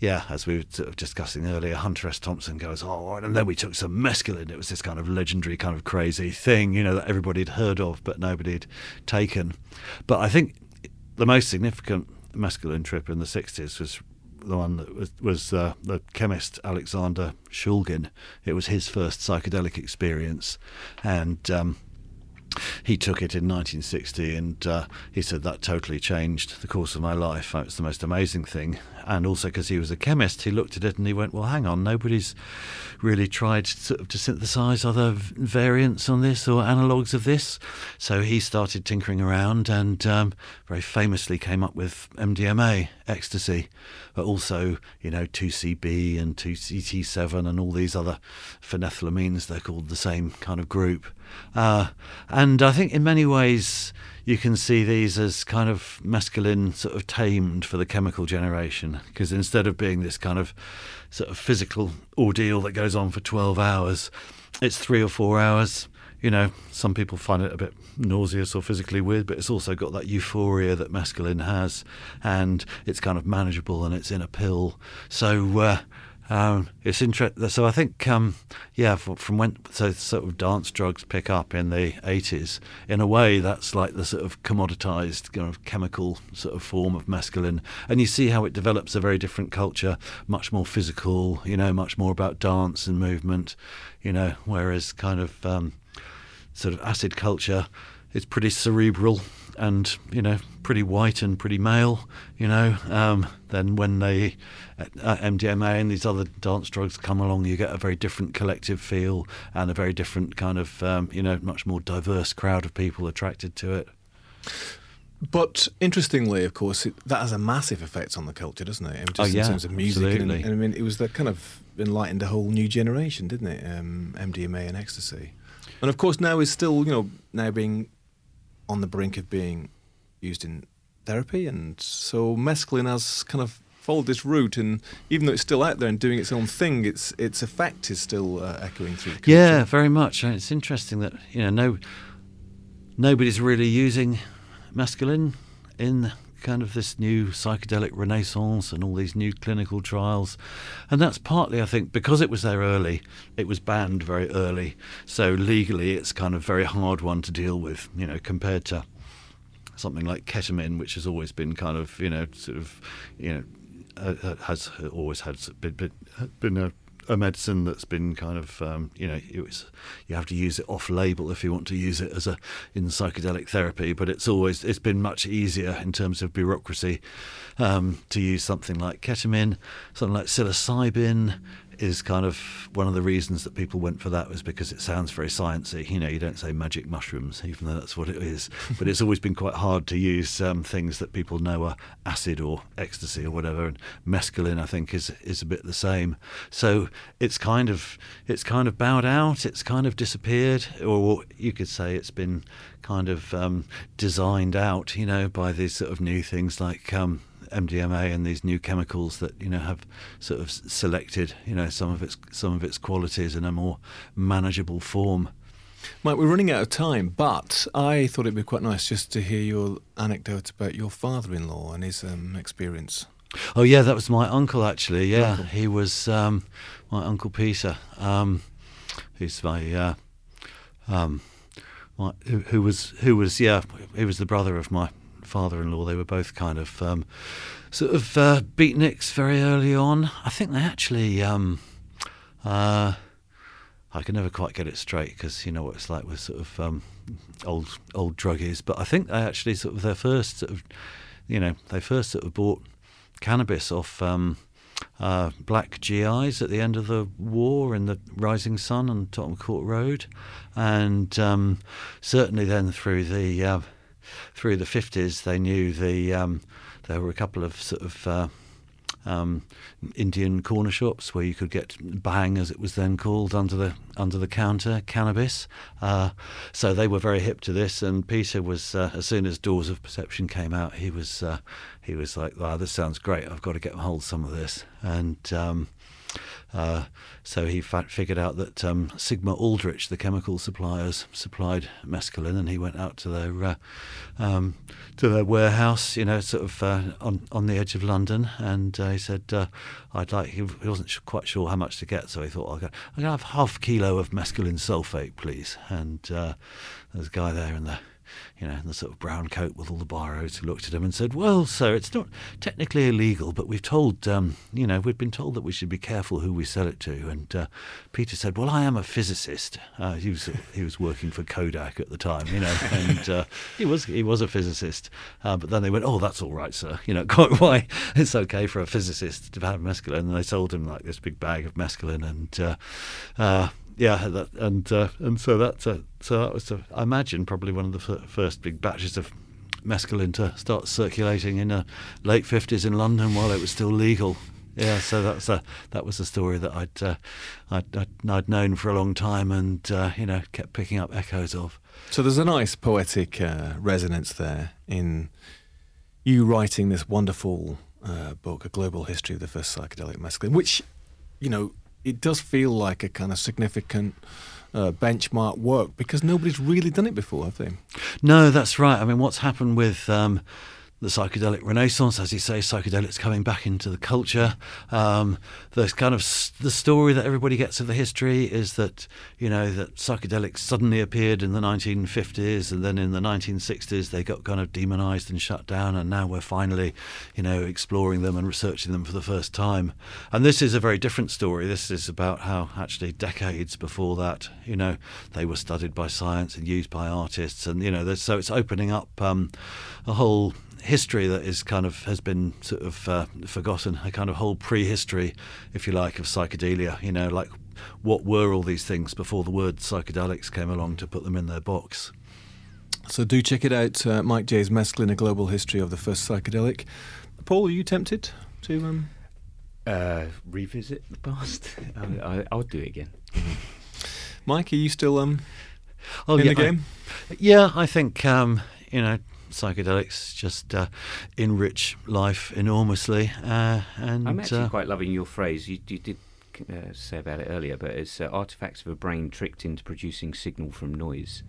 yeah, as we were sort of discussing earlier, Hunter S. Thompson goes, oh, and then we took some mescaline. It was this kind of legendary, kind of crazy thing, you know, that everybody had heard of, but nobody had taken. But I think the most significant mescaline trip in the 60s was the one that was, was uh, the chemist Alexander Shulgin. It was his first psychedelic experience. And um, he took it in 1960 and uh, he said that totally changed the course of my life. It's the most amazing thing. And also because he was a chemist, he looked at it and he went, well, hang on, nobody's really tried sort of to synthesize other variants on this or analogues of this. So he started tinkering around and um, very famously came up with MDMA, ecstasy, but also, you know, 2CB and 2CT7 and all these other phenethylamines, they're called the same kind of group. Uh, and I think in many ways you can see these as kind of mescaline sort of tamed for the chemical generation because instead of being this kind of sort of physical ordeal that goes on for 12 hours, it's three or four hours. You know, some people find it a bit nauseous or physically weird, but it's also got that euphoria that mescaline has, and it's kind of manageable and it's in a pill. So, uh, um, it's interesting. So I think, um, yeah, from when so sort of dance drugs pick up in the eighties, in a way, that's like the sort of commoditized kind of chemical sort of form of mescaline, and you see how it develops a very different culture, much more physical, you know, much more about dance and movement, you know, whereas kind of um, sort of acid culture is pretty cerebral and you know pretty white and pretty male, you know. Um, then when they uh, MDMA and these other dance drugs come along, you get a very different collective feel and a very different kind of um, you know much more diverse crowd of people attracted to it. But interestingly, of course, it, that has a massive effect on the culture, doesn't it? just oh, yeah, in terms of music, and, and, I mean, it was that kind of enlightened a whole new generation, didn't it? Um, MDMA and ecstasy, and of course now is still, you know, now being on the brink of being used in therapy, and so mescaline has kind of followed this route, and even though it's still out there and doing its own thing, its its effect is still uh, echoing through. Yeah, very much. It's interesting that you know no nobody's really using mescaline in kind of this new psychedelic renaissance and all these new clinical trials. And that's partly, I think, because it was there early, it was banned very early. So legally, it's kind of very hard one to deal with, you know, compared to something like ketamine, which has always been kind of, you know, sort of, you know, uh, uh has always had been, been a a medicine that's been kind of um, you know was, you have to use it off label if you want to use it as a in psychedelic therapy but it's always it's been much easier in terms of bureaucracy um, to use something like ketamine something like psilocybin is kind of one of the reasons that people went for that was because it sounds very sciencey. You know, you don't say magic mushrooms, even though that's what it is. but it's always been quite hard to use um, things that people know are acid or ecstasy or whatever. And mescaline, I think, is is a bit the same. So it's kind of it's kind of bowed out. It's kind of disappeared, or you could say it's been kind of um, designed out. You know, by these sort of new things like. Um, MDMA and these new chemicals that you know have sort of selected you know some of its some of its qualities in a more manageable form. Mike, we're running out of time, but I thought it'd be quite nice just to hear your anecdote about your father-in-law and his um, experience. Oh yeah, that was my uncle actually. Yeah, uncle. he was um, my uncle Peter. Um, he's my, uh, um, my who, who, was who was yeah he was the brother of my father-in-law. They were both kind of um, sort of uh, beatniks very early on. I think they actually. Um, uh, I can never quite get it straight because you know what it's like with sort of um, old old druggies. But I think they actually sort of their first sort of, you know, they first sort of bought cannabis off um, uh, black GIs at the end of the war in the Rising Sun on Tottenham Court Road, and um, certainly then through the uh, through the 50s, they knew the um, there were a couple of sort of uh, um, Indian corner shops where you could get bhang, as it was then called, under the under the counter cannabis. Uh, so they were very hip to this, and Peter was uh, as soon as Doors of Perception came out, he was uh, he was like, "Wow, this sounds great! I've got to get hold of some of this." And um, uh, so he fa- figured out that um, Sigma Aldrich, the chemical suppliers, supplied mescaline, and he went out to their uh, um, to their warehouse, you know, sort of uh, on on the edge of London, and uh, he said, uh, "I'd like." He wasn't sh- quite sure how much to get, so he thought, "I'll go, "I'm to have half kilo of mescaline sulfate, please." And uh, there's a guy there in the you know, in the sort of brown coat with all the biros who looked at him and said, "Well, sir, it's not technically illegal, but we've told, um, you know, we've been told that we should be careful who we sell it to." And uh, Peter said, "Well, I am a physicist. Uh, he was he was working for Kodak at the time, you know, and uh, he was he was a physicist. Uh, but then they went, "Oh, that's all right, sir. You know, quite why it's okay for a physicist to have mescaline." And they sold him like this big bag of mescaline, and uh, uh, yeah, that, and uh, and so that uh, so that was, I imagine, probably one of the f- first big batches of mescaline to start circulating in the late fifties in London while it was still legal. Yeah, so that's a, that was a story that I'd, uh, I'd, I'd I'd known for a long time, and uh, you know kept picking up echoes of. So there's a nice poetic resonance there in you writing this wonderful book, A Global History of the First Psychedelic Mescaline, which, you know, it does feel like a kind of significant uh, benchmark work because nobody's really done it before, have they? No, that's right. I mean, what's happened with um, the psychedelic renaissance, as you say, psychedelics coming back into the culture. Um, the kind of s- the story that everybody gets of the history is that you know that psychedelics suddenly appeared in the 1950s, and then in the 1960s they got kind of demonized and shut down, and now we're finally, you know, exploring them and researching them for the first time. And this is a very different story. This is about how actually decades before that, you know, they were studied by science and used by artists, and you know, so it's opening up um, a whole history that is kind of has been sort of uh, forgotten, a kind of whole prehistory, if you like, of psychedelia. You know, like what were all these things before the word psychedelics came along to put them in their box. So do check it out, uh, Mike Jay's Mescaline, A Global History of the First Psychedelic. Paul, are you tempted to... Um... Uh, revisit the past. I, I, I'll do it again. Mike, are you still um, Oh, in yeah, the I- game? yeah, I think um, you know psychedelics just uh, enrich life enormously, uh, and I'm actually uh, quite loving your phrase. You, you did uh, say about it earlier, but it's uh, artifacts of a brain tricked into producing signal from noise.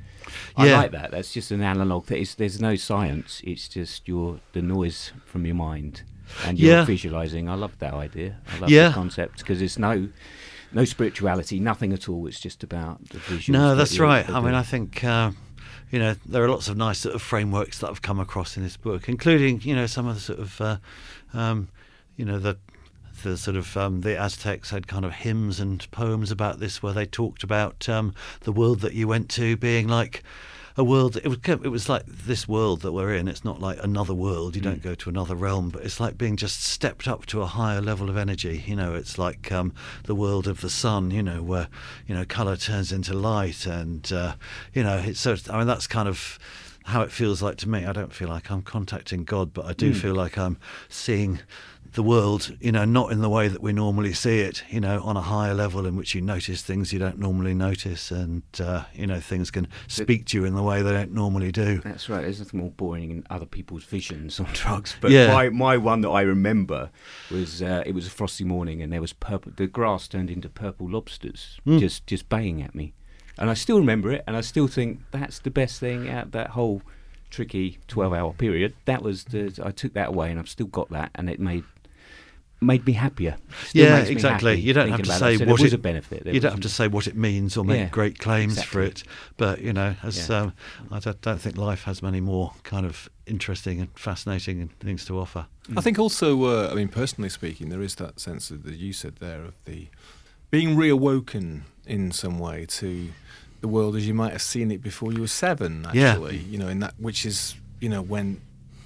I Yeah. like that. That's just an analog. That is, there's no science. It's just your the noise from your mind and you're Yeah. visualizing. I love that idea. I love Yeah. the concept because it's no no spirituality, nothing at all. It's just about the visuals. No, that's right. I mean, I think uh, you know there are lots of nice sort of frameworks that I've come across in this book, including you know some of the sort of uh, um, you know the the sort of um, the Aztecs had kind of hymns and poems about this, where they talked about um, the world that you went to being like a world. It was it was like this world that we're in. It's not like another world. You don't go to another realm, but it's like being just stepped up to a higher level of energy. You know, it's like um, the world of the sun. You know, where you know color turns into light, and uh, you know, it's so. I mean, that's kind of how it feels like to me. I don't feel like I'm contacting God, but I do feel like I'm seeing the world, you know, not in the way that we normally see it, you know, on a higher level in which you notice things you don't normally notice, and uh, you know, things can speak to you in the way they don't normally do. That's right. There's nothing more boring than other people's visions on drugs. But Yeah. my, my one that I remember was uh, it was a frosty morning and there was purple. The grass turned into purple lobsters, Mm. just just baying at me, and I still remember it. And I still think that's the best thing out that whole tricky 12-hour period. That was the I took that away and I've still got that, and it made made me happier. Still Yeah, exactly. happy You don't have to about it. say So what there was it- a benefit. There you don't have to say what it means or make Yeah, great claims for it, but you know, as Yeah. um, I don't, don't think life has many more kind of interesting and fascinating things to offer. I think also, uh, I mean, personally speaking, there is that sense of, that you said there of the being reawoken in some way to the world as you might have seen it before you were seven. Yeah. Actually, you know, in that which is you know when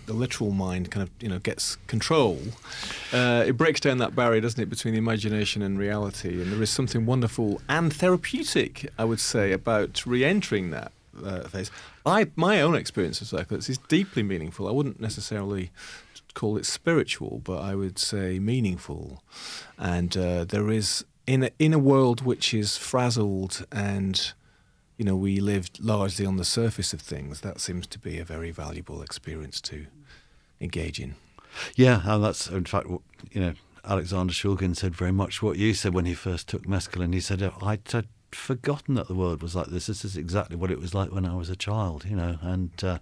the literal mind kind of you know gets control, uh, it breaks down that barrier, doesn't it, between the imagination and reality? And there is something wonderful and therapeutic, I would say, about re-entering that uh, phase. I my own experience of psychedelics is deeply meaningful. I wouldn't necessarily call it spiritual, but I would say meaningful. And uh, there is in a, in a world which is frazzled and you know we live largely on the surface of things. That seems to be a very valuable experience to engage in. Yeah, and that's in fact, what you know, Alexander Shulgin said very much what you said when he first took mescaline. He said, "I'd forgotten that the world was like this. This is exactly what it was like when I was a child, you know. And uh,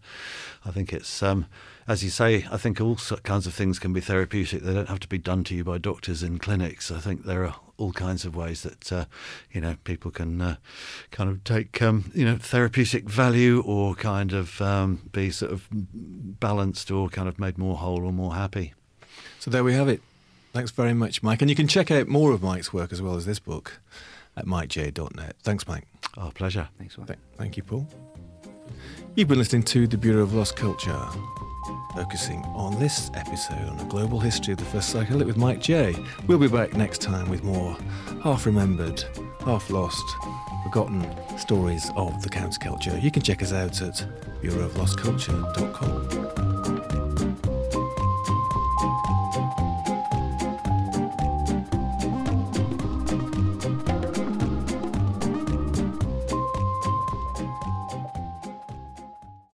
I think it's, um, as you say, I think all kinds of things can be therapeutic. They don't have to be done to you by doctors in clinics. I think there are all kinds of ways that uh, you know people can uh, kind of take um, you know therapeutic value or kind of um, be sort of balanced or kind of made more whole or more happy. So there we have it. Thanks very much, Mike. And you can check out more of Mike's work as well as this book at mikejay.net. Thanks, Mike. Our pleasure. Thanks, Mike. Th- thank you, Paul. You've been listening to the Bureau of Lost Culture, focusing on this episode on a global history of the first psychedelic with Mike Jay. We'll be back next time with more half remembered, half lost, forgotten stories of the counterculture. You can check us out at bureauoflostculture.com.